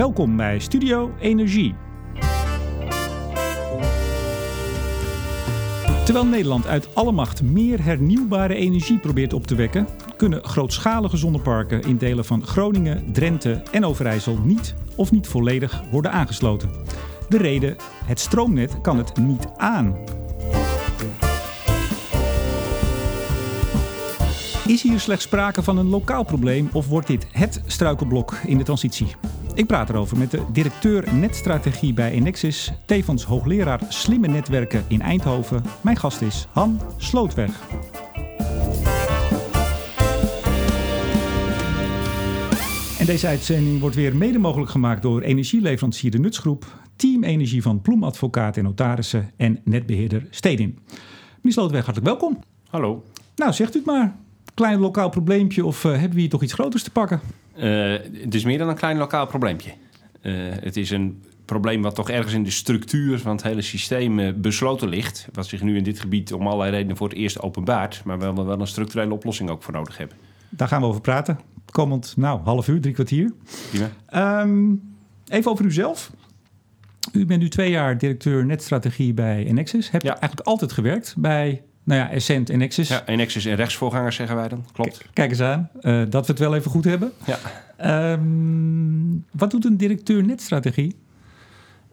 Welkom bij Studio Energie. Terwijl Nederland uit alle macht meer hernieuwbare energie probeert op te wekken, kunnen grootschalige zonneparken in delen van Groningen, Drenthe en Overijssel niet of niet volledig worden aangesloten. De reden: het stroomnet kan het niet aan. Is hier slechts sprake van een lokaal probleem of wordt dit het struikelblok in de transitie? Ik praat erover met de directeur netstrategie bij Enexis, tevens hoogleraar slimme netwerken in Eindhoven. Mijn gast is Han Slootweg. En deze uitzending wordt weer mede mogelijk gemaakt door energieleverancier De Nutsgroep, Team Energie van Ploemadvocaat en Notarissen en netbeheerder Stedin. Meneer Slootweg, hartelijk welkom. Hallo. Nou, zegt u het maar. Klein lokaal probleempje of uh, hebben we hier toch iets groters te pakken? Uh, het is meer dan een klein lokaal probleempje. Uh, het is een probleem wat toch ergens in de structuur van het hele systeem besloten ligt. Wat zich nu in dit gebied om allerlei redenen voor het eerst openbaart. Maar waar we wel een structurele oplossing ook voor nodig hebben. Daar gaan we over praten. Komend, nou, half uur, drie kwartier. Um, even over uzelf. U bent nu twee jaar directeur netstrategie bij Enexis. Hebt ja. eigenlijk altijd gewerkt bij nou ja, Essent en Nexus. Ja, Nexus en rechtsvoorgangers zeggen wij dan, klopt. kijk eens aan, uh, dat we het wel even goed hebben. Ja. Um, wat doet een directeur netstrategie?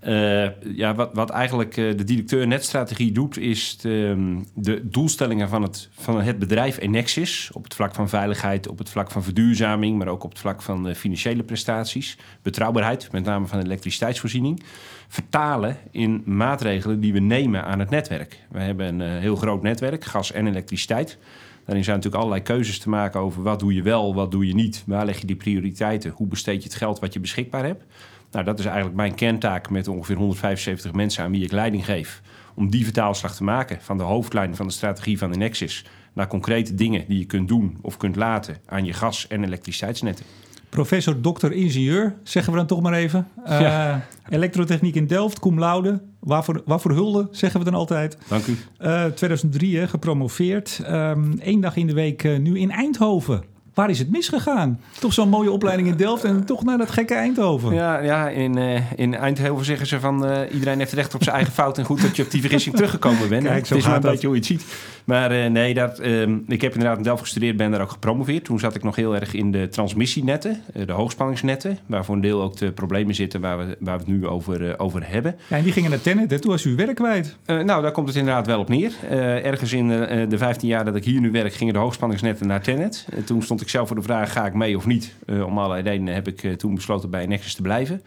Uh, ja, wat, wat eigenlijk uh, de directeur netstrategie doet, is de, de, doelstellingen van het, van het bedrijf Enexis op het vlak van veiligheid, op het vlak van verduurzaming, maar ook op het vlak van financiële prestaties, betrouwbaarheid, met name van de elektriciteitsvoorziening, vertalen in maatregelen die we nemen aan het netwerk. We hebben een heel groot netwerk, gas en elektriciteit. Daarin zijn natuurlijk allerlei keuzes te maken over wat doe je wel, wat doe je niet, waar leg je die prioriteiten, hoe besteed je het geld wat je beschikbaar hebt. Nou, dat is eigenlijk mijn kerntaak met ongeveer 175 mensen aan wie ik leiding geef. Om die vertaalslag te maken van de hoofdlijn van de strategie van de Nexus naar concrete dingen die je kunt doen of kunt laten aan je gas- en elektriciteitsnetten. Professor, dokter, ingenieur, zeggen we dan toch maar even. Ja. Uh, elektrotechniek in Delft, cum laude. Waarvoor, waarvoor hulde, zeggen we dan altijd. Dank u. Uh, 2003 hè, gepromoveerd. Eén um, dag in de week uh, nu in Eindhoven. Waar is het misgegaan? Toch zo'n mooie opleiding in Delft en toch naar dat gekke Eindhoven. Ja, ja in, uh, in Eindhoven zeggen ze van uh, iedereen heeft recht op zijn eigen fout. En goed dat je op die vergissing teruggekomen bent. Kijk, zo het is gaat een beetje hoe je het ziet. Maar uh, nee, dat, ik heb inderdaad in Delft gestudeerd, ben daar ook gepromoveerd. Toen zat ik nog heel erg in de transmissienetten, de hoogspanningsnetten. Waar voor een deel ook de problemen zitten waar we, waar we het nu over, over hebben. Ja, en die gingen naar Tennet, hè? toen was u werk kwijt. nou, daar komt het inderdaad wel op neer. ergens in de 15 jaar dat ik hier nu werk, gingen de hoogspanningsnetten naar Tennet. toen stond ik zelf voor de vraag, ga ik mee of niet? Uh, om allerlei redenen heb ik uh, toen besloten bij Nexus te blijven.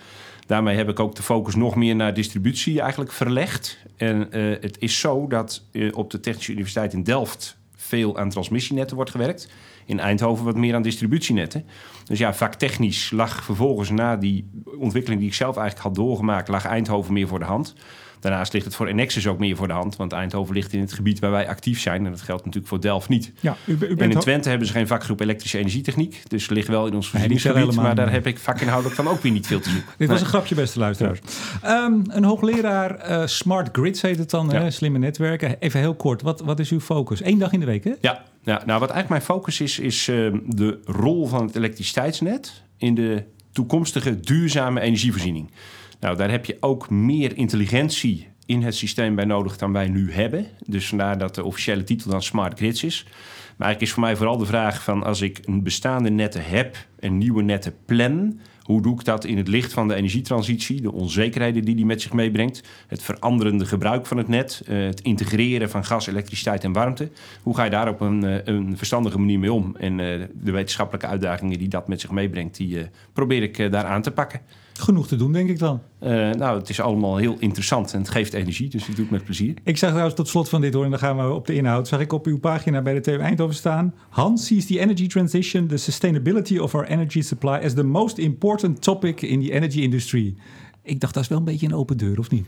Daarmee heb ik ook de focus nog meer naar distributie eigenlijk verlegd. En uh, het is zo dat op de Technische Universiteit in Delft veel aan transmissienetten wordt gewerkt. In Eindhoven wat meer aan distributienetten. Dus ja, vaktechnisch lag vervolgens na die ontwikkeling die ik zelf eigenlijk had doorgemaakt, lag Eindhoven meer voor de hand. Daarnaast ligt het voor Enexis ook meer voor de hand. Want Eindhoven ligt in het gebied waar wij actief zijn. En dat geldt natuurlijk voor Delft niet. Ja, u, u en in Twente hebben ze geen vakgroep elektrische energietechniek. Dus ligt wel in ons voorzieningsgebied. maar daar heb ik vakinhoudelijk dan ook weer niet veel te zoeken. Dit nee. was een grapje, beste luisteraars. Um, een hoogleraar uh, Smart Grids heet het dan. Ja. Hè? Slimme netwerken. Even heel kort. Wat, wat is uw focus? Eén dag in de week, hè? Ja. ja nou, wat eigenlijk mijn focus is, is uh, de rol van het elektriciteitsnet... in de toekomstige duurzame energievoorziening. Nou, daar heb je ook meer intelligentie in het systeem bij nodig dan wij nu hebben. Dus vandaar dat de officiële titel dan Smart Grids is. Maar eigenlijk is voor mij vooral de vraag van als ik een bestaande netten heb en nieuwe netten plan, hoe doe ik dat in het licht van de energietransitie, de onzekerheden die die met zich meebrengt, het veranderende gebruik van het net, het integreren van gas, elektriciteit en warmte. Hoe ga je daar op een, een verstandige manier mee om? En de wetenschappelijke uitdagingen die dat met zich meebrengt, die probeer ik daar aan te pakken. Genoeg te doen, denk ik dan. Uh, nou, het is allemaal heel interessant en het geeft energie, dus ik doe het met plezier. Ik zag trouwens tot slot van dit hoor, en dan gaan we op de inhoud. Zag ik op uw pagina bij de TU Eindhoven staan. Hans sees the energy transition, the sustainability of our energy supply as the most important topic in the energy industry. Ik dacht, dat is wel een beetje een open deur, of niet?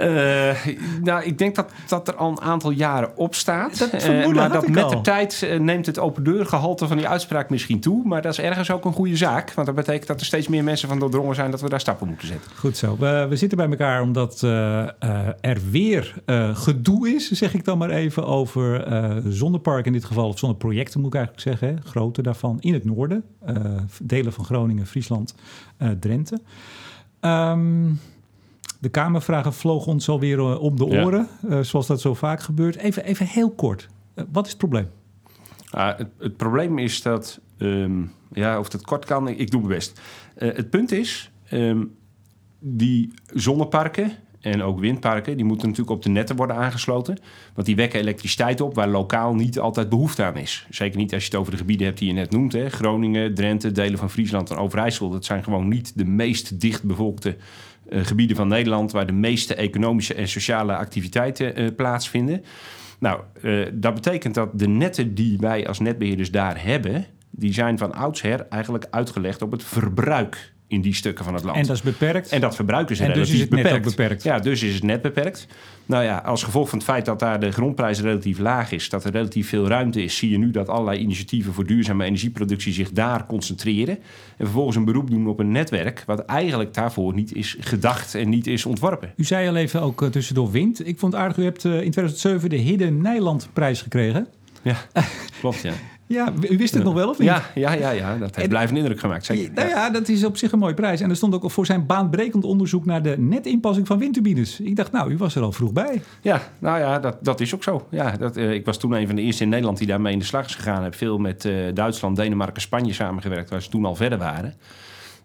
Uh, nou, ik denk dat dat er al een aantal jaren op staat. Dat uh, maar dat met al. de tijd uh, neemt het open deur gehalte van die uitspraak misschien toe. Maar dat is ergens ook een goede zaak. Want dat betekent dat er steeds meer mensen van doordrongen zijn dat we daar stappen moeten zetten. Goed zo. We, we zitten bij elkaar omdat er weer gedoe is, zeg ik dan maar even, over zonneparken in dit geval. Of zonneprojecten moet ik eigenlijk zeggen. Hè, grote daarvan in het noorden. delen van Groningen, Friesland, Drenthe. Um, de Kamervragen vlogen ons alweer uh, om de oren, ja. uh, zoals dat zo vaak gebeurt. Even, even heel kort, uh, wat is het probleem? Ah, het, het, probleem is dat, um, ja, of het kort kan, ik, ik doe mijn best. het punt is, um, die zonneparken en ook windparken, die moeten natuurlijk op de netten worden aangesloten. Want die wekken elektriciteit op waar lokaal niet altijd behoefte aan is. Zeker niet als je het over de gebieden hebt die je net noemt. Hè. Groningen, Drenthe, delen van Friesland en Overijssel. Dat zijn gewoon niet de meest dichtbevolkte gebieden van Nederland... waar de meeste economische en sociale activiteiten uh, plaatsvinden. Nou, uh, dat betekent dat de netten die wij als netbeheerders daar hebben... die zijn van oudsher eigenlijk uitgelegd op het verbruik in die stukken van het land. En dat is beperkt. En dat verbruik is en relatief dus is het beperkt. net ook beperkt. Ja, dus is het net beperkt. Nou ja, als gevolg van het feit dat daar de grondprijs relatief laag is... dat er relatief veel ruimte is... zie je nu dat allerlei initiatieven voor duurzame energieproductie... zich daar concentreren. En vervolgens een beroep doen op een netwerk... wat eigenlijk daarvoor niet is gedacht en niet is ontworpen. U zei al even ook uh, tussendoor wind. Ik vond het aardig, u hebt uh, in 2007 de Hidden Nijlandprijs gekregen. Ja, klopt ja. Ja, u wist het nog wel of niet? Ja, ja, ja, ja. dat heeft blijven indruk gemaakt. Zeker. Nou ja, dat is op zich een mooie prijs. En er stond ook voor zijn baanbrekend onderzoek naar de netinpassing van windturbines. Ik dacht, nou, u was er al vroeg bij. Ja, nou ja, dat, dat is ook zo. Ja, dat, uh, ik was toen een van de eerste in Nederland die daarmee in de slag is gegaan. Heb veel met uh, Duitsland, Denemarken, Spanje samengewerkt, waar ze toen al verder waren.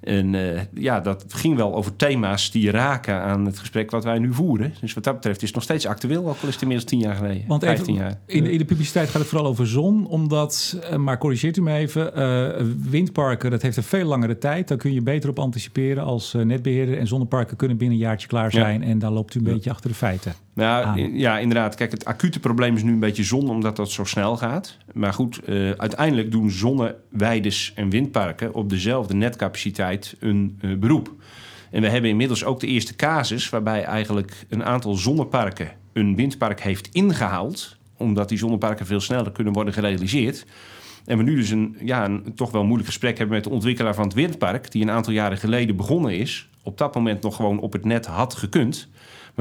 En uh, ja, dat ging wel over thema's die raken aan het gesprek wat wij nu voeren. Dus wat dat betreft is het nog steeds actueel, ook al is het inmiddels tien jaar geleden. Want 15 even, jaar. In, in, de publiciteit gaat het vooral over zon, omdat, uh, maar corrigeert u me even, uh, windparken, dat heeft een veel langere tijd. Daar kun je beter op anticiperen als netbeheerder. En zonneparken kunnen binnen een jaartje klaar zijn. Ja. En daar loopt u een ja. beetje achter de feiten. Nou, ja, inderdaad. Kijk, het acute probleem is nu een beetje zon, omdat dat zo snel gaat. Maar goed, uh, uiteindelijk doen zonneweides en windparken op dezelfde netcapaciteit een uh, beroep. En we hebben inmiddels ook de eerste casus waarbij eigenlijk een aantal zonneparken een windpark heeft ingehaald, omdat die zonneparken veel sneller kunnen worden gerealiseerd. En we nu dus een, ja, een toch wel moeilijk gesprek hebben met de ontwikkelaar van het windpark, die een aantal jaren geleden begonnen is, op dat moment nog gewoon op het net had gekund.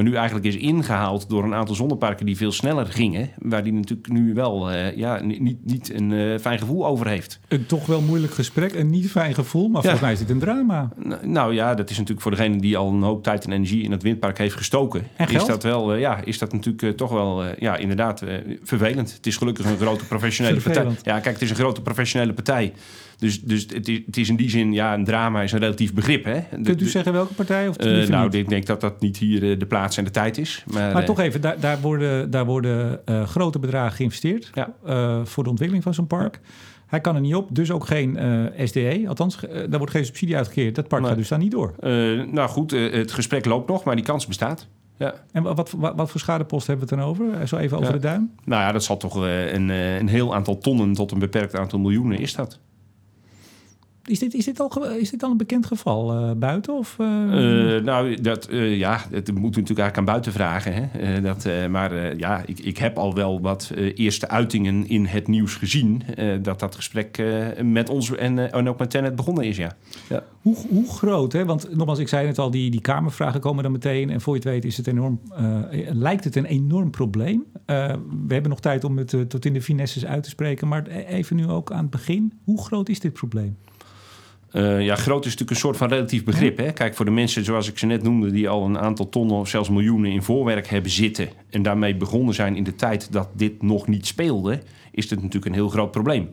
Maar nu eigenlijk is ingehaald door een aantal zonneparken die veel sneller gingen. Waar die natuurlijk nu wel uh, ja, niet, niet een uh, fijn gevoel over heeft. Een toch wel moeilijk gesprek, een niet fijn gevoel. Maar ja. volgens mij is dit een drama. Nou, nou, ja, dat is natuurlijk voor degene die al een hoop tijd en energie in het windpark heeft gestoken. Is dat, wel, uh, ja, is dat natuurlijk toch wel ja, inderdaad vervelend. Het is gelukkig een grote professionele partij. Ja, kijk, het is een grote professionele partij. Dus, dus het, is, het is in die zin, ja, een drama is een relatief begrip. Hè? Kunt u zeggen welke partij? Of uh, nou, ik denk dat dat niet hier uh, de plaats en de tijd is. Maar, maar uh, toch even, daar, daar worden, daar worden grote bedragen geïnvesteerd ja. voor de ontwikkeling van zo'n park. Hij kan er niet op, dus ook geen SDE. Althans, daar wordt geen subsidie uitgekeerd. Dat park gaat dus daar niet door. nou goed, het gesprek loopt nog, maar die kans bestaat. Ja. En wat, wat, wat voor schadeposten hebben we het dan over? Zo even over ja. de duim? Nou ja, dat zal toch een, een heel aantal tonnen tot een beperkt aantal miljoenen is dat. Is dit, is, dit al, is dit al een bekend geval uh, buiten? Of, uh... Uh, nou, dat, ja, dat moet natuurlijk eigenlijk aan buiten vragen. Hè? dat, maar ja, ik, ik heb al wel wat eerste uitingen in het nieuws gezien... dat dat gesprek met ons en, en ook met Tenet begonnen is, ja. ja. Hoe, hoe groot, hè? want nogmaals, ik zei het al, die, die kamervragen komen dan meteen... en voor je het weet is het enorm, lijkt het een enorm probleem. we hebben nog tijd om het tot in de finesses uit te spreken... maar even nu ook aan het begin, hoe groot is dit probleem? Uh, ja, groot is natuurlijk een soort van relatief begrip. Hè? Kijk, voor de mensen zoals ik ze net noemde... die al een aantal tonnen of zelfs miljoenen in voorwerk hebben zitten... en daarmee begonnen zijn in de tijd dat dit nog niet speelde... is dit natuurlijk een heel groot probleem.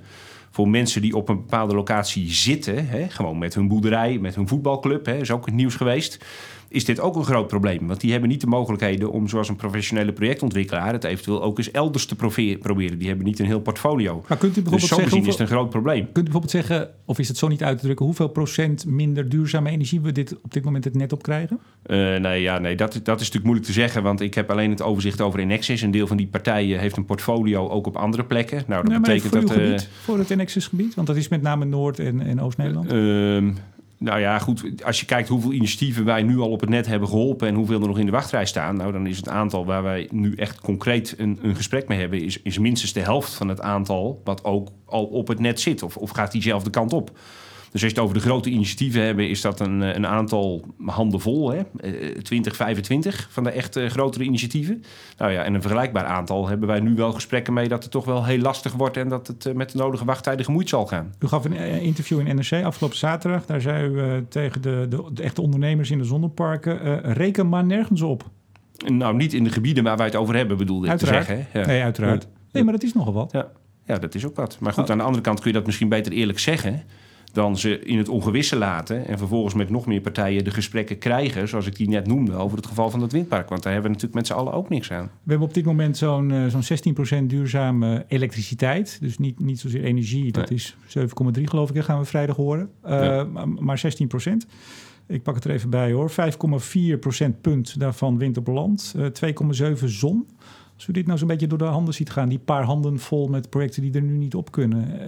Voor mensen die op een bepaalde locatie zitten... Hè, gewoon met hun boerderij, met hun voetbalclub... Hè, is ook het nieuws geweest is dit ook een groot probleem. Want die hebben niet de mogelijkheden om zoals een professionele projectontwikkelaar... het eventueel ook eens elders te proberen. Die hebben niet een heel portfolio. Maar kunt u bijvoorbeeld dus zo zeggen, hoeveel, is het een groot probleem. Kunt u bijvoorbeeld zeggen, of is het zo niet uit te drukken... hoeveel procent minder duurzame energie we dit, op dit moment het net op krijgen? Uh, nee, ja, nee dat, dat is natuurlijk moeilijk te zeggen. Want ik heb alleen het overzicht over Enexis. Een deel van die partijen heeft een portfolio ook op andere plekken. Nou, dat nee, betekent voor dat... Uw gebied, uh, voor het Enexis gebied? Want dat is met name Noord- en, en Oost-Nederland. Uh, Nou ja, goed. Als je kijkt hoeveel initiatieven wij nu al op het net hebben geholpen en hoeveel er nog in de wachtrij staan, nou dan is het aantal waar wij nu echt concreet een, een gesprek mee hebben, is, is minstens de helft van het aantal wat ook al op het net zit. Of, of gaat diezelfde kant op? Dus als je het over de grote initiatieven hebben, is dat een, een aantal handen vol. Hè? 20, eh, 25 van de echt eh, grotere initiatieven. Nou ja, en een vergelijkbaar aantal hebben wij nu wel gesprekken mee dat het toch wel heel lastig wordt en dat het eh, met de nodige wachttijden gemoeid zal gaan. U gaf een interview in NRC afgelopen zaterdag. Daar zei u tegen de, de, de, echte ondernemers in de zonneparken: reken maar nergens op. Nou, niet in de gebieden waar wij het over hebben, bedoelde ik uiteraard. te zeggen. Ja. Nee, uiteraard. Nee, maar dat is nogal wat. Ja. ja, dat is ook wat. Maar goed, aan de andere kant kun je dat misschien beter eerlijk zeggen dan ze in het ongewisse laten en vervolgens met nog meer partijen de gesprekken krijgen, zoals ik die net noemde, over het geval van het windpark. Want daar hebben we natuurlijk met z'n allen ook niks aan. We hebben op dit moment zo'n uh, zo'n 16% duurzame elektriciteit. Dus niet, niet zozeer energie, dat is 7,3 geloof ik, dat gaan we vrijdag horen. Uh, ja. Maar 16%. Ik pak het er even bij hoor. 5,4 procentpunt daarvan wind op land. Uh, 2,7 zon. Als u dit nou zo'n beetje door de handen ziet gaan, die paar handen vol met projecten die er nu niet op kunnen.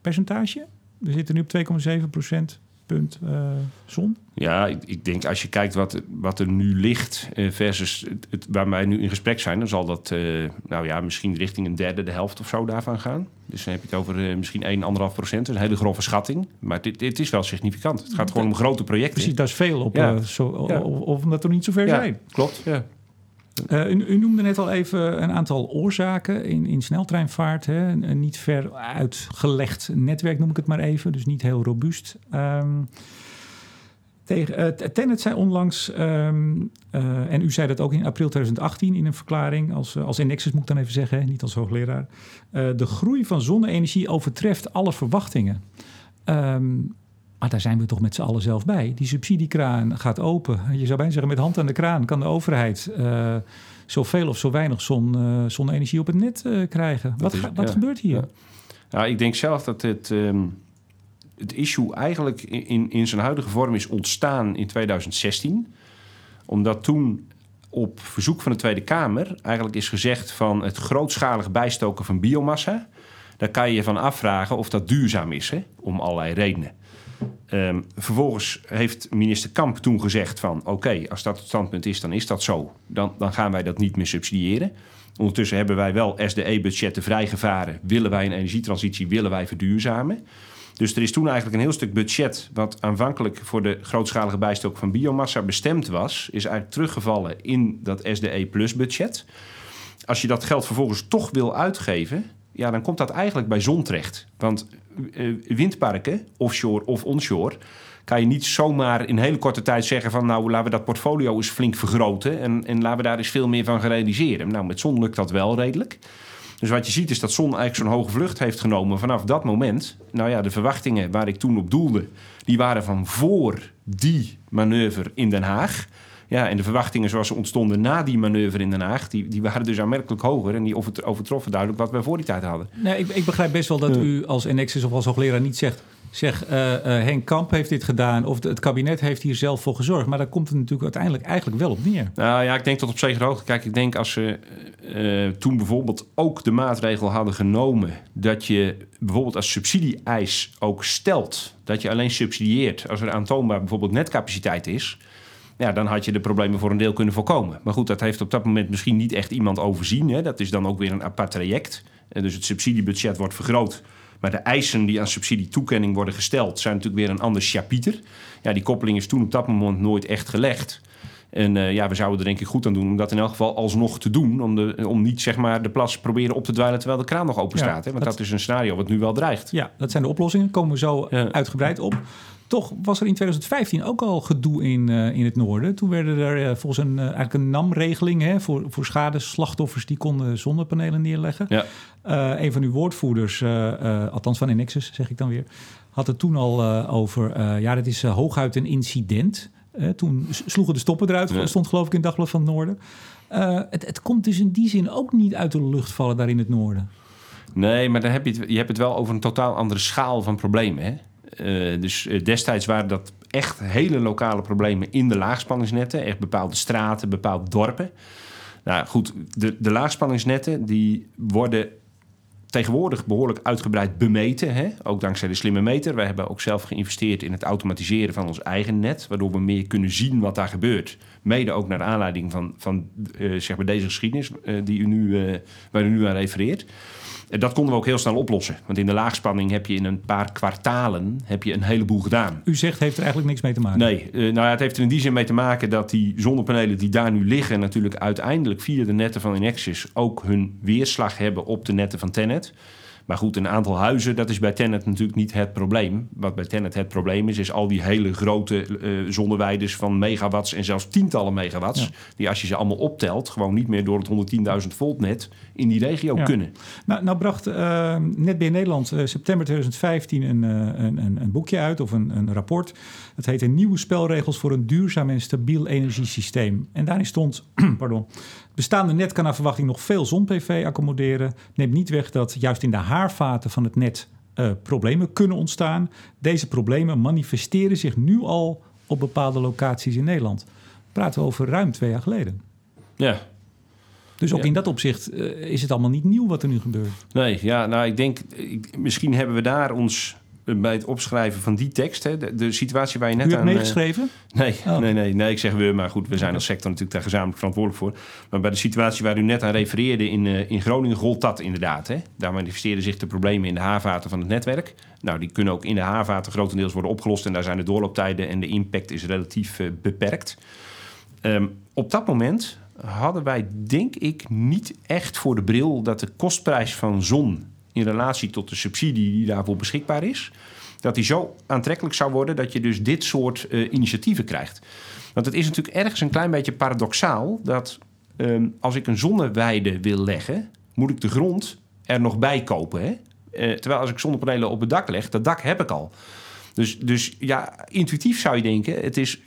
percentage? We zitten nu op 2,7 procent punt uh, zon. Ja, ik, ik, denk als je kijkt wat, wat er nu ligt uh, versus het, waar wij nu in gesprek zijn, dan zal dat uh, nou ja, misschien richting een derde, de helft of zo daarvan gaan. Dus dan heb je het over misschien 1,5 procent. een hele grove schatting. Maar dit, dit is wel significant. Het gaat gewoon om grote projecten. Precies, dat is veel op, ja. zo, ja. of, of, omdat er niet zover ja, zijn. Klopt, ja. Uh, u, noemde net al even een aantal oorzaken in, in sneltreinvaart. Hè? Een, niet ver uitgelegd netwerk noem ik het maar even, dus niet heel robuust. Um, tegen, uh, Tenet zei onlangs, um, uh, en u zei dat ook in april 2018 in een verklaring, als, als Nexus moet ik dan even zeggen, niet als hoogleraar. de groei van zonne-energie overtreft alle verwachtingen. Um, maar daar zijn we toch met z'n allen zelf bij. Die subsidiekraan gaat open. Je zou bijna zeggen, met hand aan de kraan kan de overheid uh, zoveel of zo weinig zon, uh, zonne-energie op het net uh, krijgen. wat, is, wat ja, gebeurt hier? Ja. Nou, ik denk zelf dat het, um, het issue eigenlijk in, in zijn huidige vorm is ontstaan in 2016. Omdat toen op verzoek van de Tweede Kamer eigenlijk is gezegd van het grootschalig bijstoken van biomassa. Daar kan je je van afvragen of dat duurzaam is, hè, om allerlei redenen. Um, vervolgens heeft minister Kamp toen gezegd van... oké, als dat het standpunt is, dan is dat zo. Dan, dan gaan wij dat niet meer subsidiëren. Ondertussen hebben wij wel SDE-budgetten vrijgevaren. Willen wij een energietransitie, willen wij verduurzamen. Dus er is toen eigenlijk een heel stuk budget... wat aanvankelijk voor de grootschalige bijstok van biomassa bestemd was... is eigenlijk teruggevallen in dat SDE-plus-budget. Als je dat geld vervolgens toch wil uitgeven ja, dan komt dat eigenlijk bij zon terecht. Want uh, windparken, offshore of onshore, kan je niet zomaar in hele korte tijd zeggen van nou laten we dat portfolio eens flink vergroten en, en laten we daar eens veel meer van realiseren. Nou, met zon lukt dat wel redelijk. Dus wat je ziet is dat zon eigenlijk zo'n hoge vlucht heeft genomen vanaf dat moment. Nou ja, de verwachtingen waar ik toen op doelde, die waren van voor die manoeuvre in Den Haag. Ja, en de verwachtingen zoals ze ontstonden na die manoeuvre in Den Haag, die, die waren dus aanmerkelijk hoger en die overtroffen duidelijk wat we voor die tijd hadden. Nee, ik, ik begrijp best wel dat u als Nexus of als hoogleraar niet zegt. Zeg, uh, uh, Henk Kamp heeft dit gedaan of het kabinet heeft hier zelf voor gezorgd. Maar daar komt het natuurlijk uiteindelijk eigenlijk wel op neer. Nou ja, ik denk tot op zekere hoogte. Kijk, ik denk als ze uh, toen bijvoorbeeld ook de maatregel hadden genomen... dat je bijvoorbeeld als subsidie-eis ook stelt... dat je alleen subsidieert als er aantoonbaar bijvoorbeeld netcapaciteit is ja, dan had je de problemen voor een deel kunnen voorkomen. Maar goed, dat heeft op dat moment misschien niet echt iemand overzien. Hè. Dat is dan ook weer een apart traject. En dus het subsidiebudget wordt vergroot. Maar de eisen die aan subsidietoekenning worden gesteld... zijn natuurlijk weer een ander chapiter. Ja, die koppeling is toen op dat moment nooit echt gelegd. En uh, ja, we zouden er denk ik goed aan doen om dat in elk geval alsnog te doen. Om, de, om niet zeg maar de plas proberen op te dweilen terwijl de kraan nog open staat. hè? Want dat, dat, is een scenario wat nu wel dreigt. Ja, dat zijn de oplossingen. Komen we zo ja. uitgebreid op. Toch was er in 2015 ook al gedoe in, uh, in het noorden. Toen werden er uh, volgens een, uh, eigenlijk een NAM-regeling voor, voor slachtofers die konden zonnepanelen neerleggen. Ja. een van uw woordvoerders, althans van Nexus zeg ik dan weer, had het toen al over, ja, dat is hooguit een incident. toen sloegen de stoppen eruit, ja. stond geloof ik in het Dagblad van het Noorden. Het, het komt dus in die zin ook niet uit de lucht vallen daar in het noorden. Nee, maar dan heb je, het, je hebt het wel over een totaal andere schaal van problemen. Hè? Uh, dus uh, destijds waren dat echt hele lokale problemen in de laagspanningsnetten. Echt bepaalde straten, bepaalde dorpen. Nou goed, de, de laagspanningsnetten die worden tegenwoordig behoorlijk uitgebreid bemeten. Hè? Ook dankzij de slimme meter. Wij hebben ook zelf geïnvesteerd in het automatiseren van ons eigen net. Waardoor we meer kunnen zien wat daar gebeurt. Mede ook naar aanleiding van, van uh, zeg maar deze geschiedenis die u nu, waar u nu aan refereert. Dat konden we ook heel snel oplossen. Want in de laagspanning heb je in een paar kwartalen heb je een heleboel gedaan. U zegt, heeft er eigenlijk niks mee te maken? Nee, uh, nou ja, het heeft er in die zin mee te maken dat die zonnepanelen die daar nu liggen... natuurlijk uiteindelijk via de netten van Inexis ook hun weerslag hebben op de netten van Tenet. Maar goed, een aantal huizen, dat is bij Tennet natuurlijk niet het probleem. Wat bij Tennet het probleem is, is al die hele grote uh, zonneweiders van megawatts en zelfs tientallen megawatts. Ja. Die als je ze allemaal optelt, gewoon niet meer door het 110.000 volt net in die regio ja. kunnen. Nou, nou bracht uh, Netbeheer Nederland uh, september 2015 een, een, een, een, boekje uit of een, een rapport. Het heette Nieuwe spelregels voor een duurzaam en stabiel energiesysteem. En daarin stond, pardon, bestaande net kan naar verwachting nog veel zon-PV accommoderen. Neemt niet weg dat juist in de haarvaten van het net uh, problemen kunnen ontstaan. Deze problemen manifesteren zich nu al op bepaalde locaties in Nederland. Praten we over ruim twee jaar geleden. Ja. Dus ook Ja. in dat opzicht uh, is het allemaal niet nieuw wat er nu gebeurt. Nee, ja, nou, ik denk, ik, misschien hebben we daar ons eh, bij het opschrijven van die tekst, hè, de, de situatie waar je net U hebt aan... eh, meegeschreven? Nee, Oh. nee, nee, nee, ik zeg we, maar goed, we zijn als sector natuurlijk daar gezamenlijk verantwoordelijk voor. Maar bij de situatie waar u net aan refereerde in, eh, in Groningen gold dat inderdaad. Hè. Daar manifesteren zich de problemen in de haarvaten van het netwerk. Nou, die kunnen ook in de haarvaten grotendeels worden opgelost en daar zijn de doorlooptijden en de impact is relatief eh, beperkt. Ehm, op dat moment hadden wij, denk ik, niet echt voor de bril dat de kostprijs van zon in relatie tot de subsidie die daarvoor beschikbaar is, dat die zo aantrekkelijk zou worden dat je dus dit soort eh, initiatieven krijgt. Want het is natuurlijk ergens een klein beetje paradoxaal dat ehm, als ik een zonneweide wil leggen, moet ik de grond er nog bij kopen. Hè? Eh, terwijl als ik zonnepanelen op het dak leg, dat dak heb ik al. Dus, dus ja, intuïtief zou je denken, het is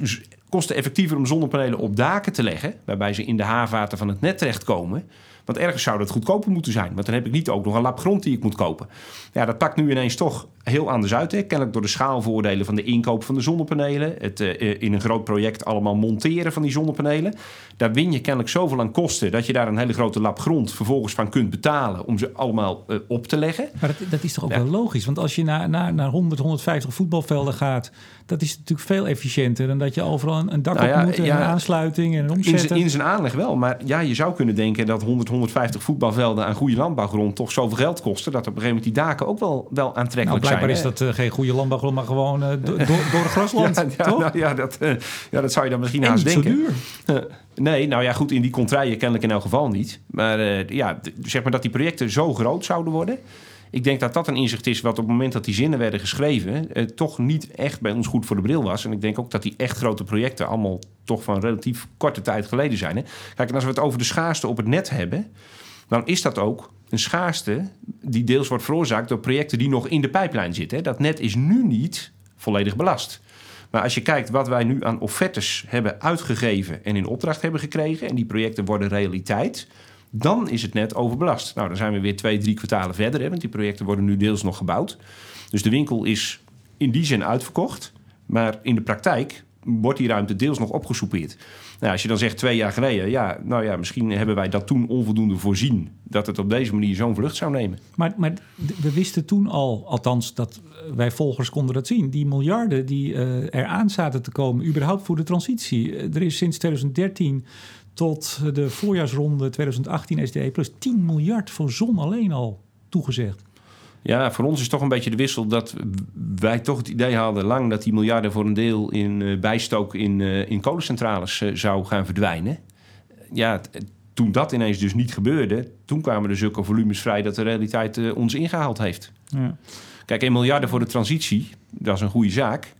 kosteneffectiever om zonnepanelen op daken te leggen, waarbij ze in de haarvaten van het net terechtkomen. Want ergens zou dat goedkoper moeten zijn. Want dan heb ik niet ook nog een lap grond die ik moet kopen. Ja, dat pakt nu ineens toch heel anders uit. Hè? Kennelijk door de schaalvoordelen van de inkoop van de zonnepanelen. Het eh, in een groot project allemaal monteren van die zonnepanelen. Daar win je kennelijk zoveel aan kosten... dat je daar een hele grote lap grond vervolgens van kunt betalen... om ze allemaal eh, op te leggen. Maar dat, dat is toch ook Ja. wel logisch? Want als je naar, naar, naar 100, 150 voetbalvelden gaat... dat is natuurlijk veel efficiënter... dan dat je overal een, een dak Nou ja, op moet... en ja, een aansluiting en In omzetten. zijn, in zijn aanleg wel. Maar ja, je zou kunnen denken dat 100, 150 voetbalvelden... aan goede landbouwgrond toch zoveel geld kosten... dat op een gegeven moment die daken ook wel, wel nou, aantrekkelijk blijkbaar zijn. is dat eh, geen goede landbouwgrond... maar gewoon eh, do- door, door het grasland, Ja, toch? nou ja, dat, eh, ja, dat zou je dan misschien en haast niet zo denken. duur. Nee, nou ja, goed, in die contraien kennelijk in elk geval niet. Maar ja, zeg maar dat die projecten zo groot zouden worden. Ik denk dat dat een inzicht is wat op het moment dat die zinnen werden geschreven... Eh, toch niet echt bij ons goed voor de bril was. En ik denk ook dat die echt grote projecten allemaal toch van relatief korte tijd geleden zijn. Hè? Kijk, en als we het over de schaarste op het net hebben... dan is dat ook een schaarste die deels wordt veroorzaakt... door projecten die nog in de pijplijn zitten. Hè? Dat net is nu niet volledig belast. Maar als je kijkt wat wij nu aan offertes hebben uitgegeven en in opdracht hebben gekregen, en die projecten worden realiteit, dan is het net overbelast. Nou, dan zijn we weer twee, drie kwartalen verder, hè, want die projecten worden nu deels nog gebouwd. Dus de winkel is in die zin uitverkocht, maar in de praktijk wordt die ruimte deels nog opgesoupeerd. Nou, als je dan zegt twee jaar geleden, ja, nou ja, misschien hebben wij dat toen onvoldoende voorzien dat het op deze manier zo'n vlucht zou nemen. Maar, maar we wisten toen al, althans dat wij volgers konden dat zien... die miljarden die eh, eraan zaten te komen, überhaupt voor de transitie. Eh, er is sinds 2013 tot de voorjaarsronde 2018 SDE plus 10 miljard voor zon alleen al toegezegd. Ja, voor ons is toch een beetje de wissel dat wij toch het idee hadden lang dat die miljarden voor een deel in eh, bijstook in, eh, in kolencentrales eh, zou gaan verdwijnen. Ja, toen dat ineens dus niet gebeurde, toen kwamen er zulke volumes vrij dat de realiteit ons ingehaald heeft. Ja. Kijk, 1 miljarden voor de transitie, dat is een goede zaak.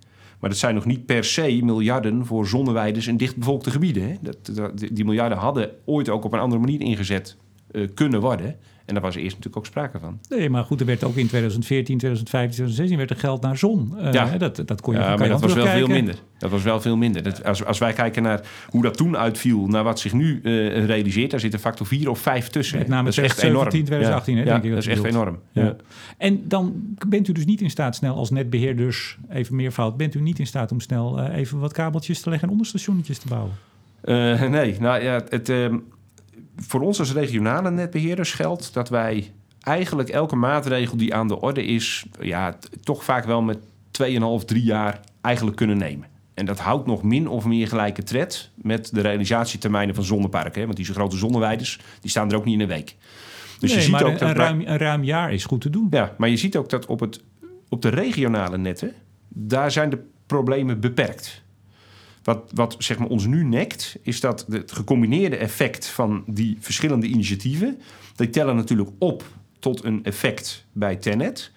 Maar dat zijn nog niet per se miljarden voor zonneweiders en dichtbevolkte gebieden. Hè? Dat- die miljarden hadden ooit ook op een andere manier ingezet eh, kunnen worden. En daar was eerst natuurlijk ook sprake van. Nee, maar goed, er werd ook in 2014, 2015, 2016 werd er geld naar zon. Eh, Ja. hè, dat, dat kon je Ja, maar dat was wel veel minder. Dat was wel veel minder. Dat, als, als wij kijken naar hoe dat toen uitviel, naar wat zich nu eh, realiseert, daar zit een factor 4 of 5 tussen. Met name dat is echt enorm. 2017, 2018, hè, ja, denk ik dat dat is echt enorm. Ja. En dan bent u dus niet in staat snel als netbeheerders, even meer fout, bent u niet in staat om snel eh, even wat kabeltjes te leggen en onderstationnetjes te bouwen? Nee, nou ja, het, ehm, voor ons als regionale netbeheerders geldt dat wij eigenlijk elke maatregel die aan de orde is, ja, toch vaak wel met 2,5, 3 jaar eigenlijk kunnen nemen. En dat houdt nog min of meer gelijke tred met de realisatietermijnen van zonneparken. Hè? Want die grote zonneweiders, die staan er ook niet in een week. Dus je ziet ook een, dat een, ruim, een ruim jaar is goed te doen. Ja, maar je ziet ook dat op, het, op de regionale netten, daar zijn de problemen beperkt. Wat, wat zeg maar ons nu nekt, is dat het gecombineerde effect van die verschillende initiatieven, die tellen natuurlijk op tot een effect bij Tenet.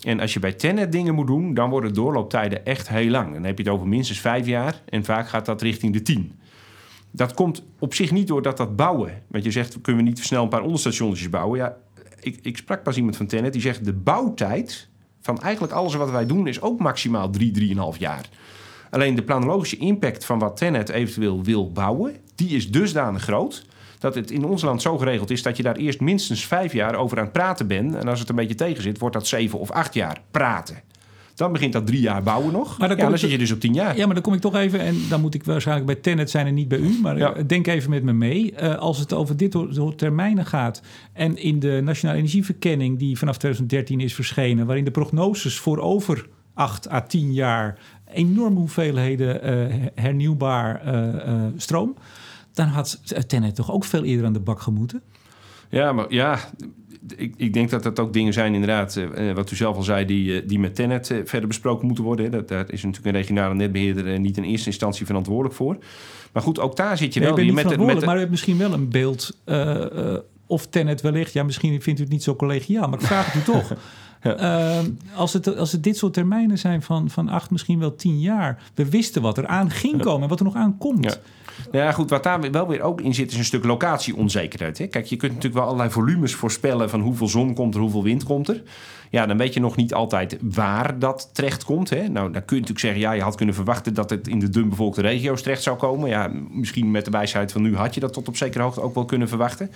En als je bij Tenet dingen moet doen, dan worden doorlooptijden echt heel lang. Dan heb je het over minstens vijf jaar en vaak gaat dat richting de tien. Dat komt op zich niet door dat bouwen. Want je zegt, kunnen we niet snel een paar onderstations bouwen? Ja, ik, ik sprak pas iemand van Tenet die zegt, de bouwtijd van eigenlijk alles wat wij doen is ook maximaal drie, drieënhalf jaar. Alleen de planologische impact van wat Tenet eventueel wil bouwen, die is dusdanig groot dat het in ons land zo geregeld is dat je daar eerst minstens vijf jaar over aan het praten bent. En als het een beetje tegen zit, wordt dat zeven of acht jaar praten. Dan begint dat drie jaar bouwen nog. Maar dan, ja, dan zit je dus op tien jaar. Ja, maar dan kom ik toch even, en dan moet ik waarschijnlijk bij Tenet zijn en niet bij u. Maar denk even met me mee. Uh, als het over dit soort termijnen gaat. En in de Nationale Energieverkenning, die vanaf 2013 is verschenen, waarin de prognoses voor over acht à tien jaar enorme hoeveelheden uh, hernieuwbaar uh, stroom dan had Tenet toch ook veel eerder aan de bak gemoeten? Ja, maar ja, ik, ik denk dat dat ook dingen zijn, inderdaad, uh, wat u zelf al zei, die, uh, die met Tenet uh, verder besproken moeten worden. Dat, daar is natuurlijk een regionale netbeheerder niet in eerste instantie verantwoordelijk voor. Maar goed, ook daar zit je wel. Je met, met, maar u hebt misschien wel een beeld of Tenet wellicht. Ja, misschien vindt u het niet zo collegiaal, maar ik vraag het u toch. Ja. als, het, als het dit soort termijnen zijn van, van acht, misschien wel tien jaar. We wisten wat er aan ging komen en wat er nog aan komt. Ja. Nou ja, goed, wat daar wel weer ook in zit, is een stuk locatieonzekerheid. Hè? Kijk, je kunt natuurlijk wel allerlei volumes voorspellen van hoeveel zon komt er, hoeveel wind komt er. Ja, dan weet je nog niet altijd waar dat terecht komt. Hè? Nou, dan kun je natuurlijk zeggen, ja, je had kunnen verwachten dat het in de dunbevolkte regio's terecht zou komen. Ja, misschien met de wijsheid van nu had je dat tot op zekere hoogte ook wel kunnen verwachten.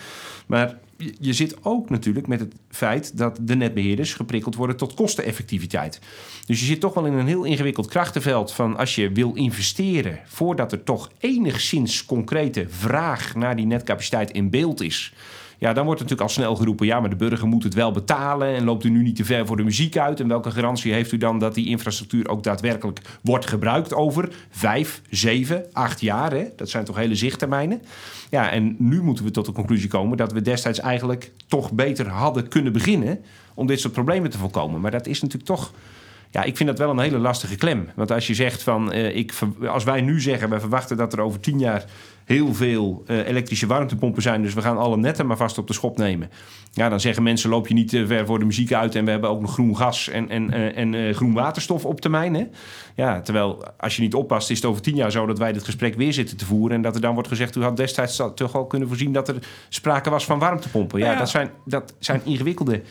Maar je zit ook natuurlijk met het feit dat de netbeheerders geprikkeld worden tot kosteneffectiviteit. Dus je zit toch wel in een heel ingewikkeld krachtenveld van als je wil investeren voordat er toch enigszins concrete vraag naar die netcapaciteit in beeld is. Ja, dan wordt natuurlijk al snel geroepen: ja, maar de burger moet het wel betalen. En loopt u nu niet te ver voor de muziek uit? En welke garantie heeft u dan dat die infrastructuur ook daadwerkelijk wordt gebruikt over vijf, zeven, acht jaar? Hè? Dat zijn toch hele zichttermijnen. Ja, en nu moeten we tot de conclusie komen dat we destijds eigenlijk toch beter hadden kunnen beginnen om dit soort problemen te voorkomen. Maar dat is natuurlijk toch. Ja, ik vind dat wel een hele lastige klem. Want als je zegt van, uh, ik, als wij nu zeggen, wij verwachten dat er over tien jaar heel veel uh, elektrische warmtepompen zijn. Dus we gaan alle netten maar vast op de schop nemen. Ja, dan zeggen mensen: loop je niet te ver voor de muziek uit. En we hebben ook nog groen gas en, en, uh, en uh, groen waterstof op termijn. Hè? Ja, terwijl als je niet oppast, is het over tien jaar zo dat wij dit gesprek weer zitten te voeren. En dat er dan wordt gezegd: u had destijds toch al kunnen voorzien dat er sprake was van warmtepompen. Ja, ja. Dat, zijn, dat zijn ingewikkelde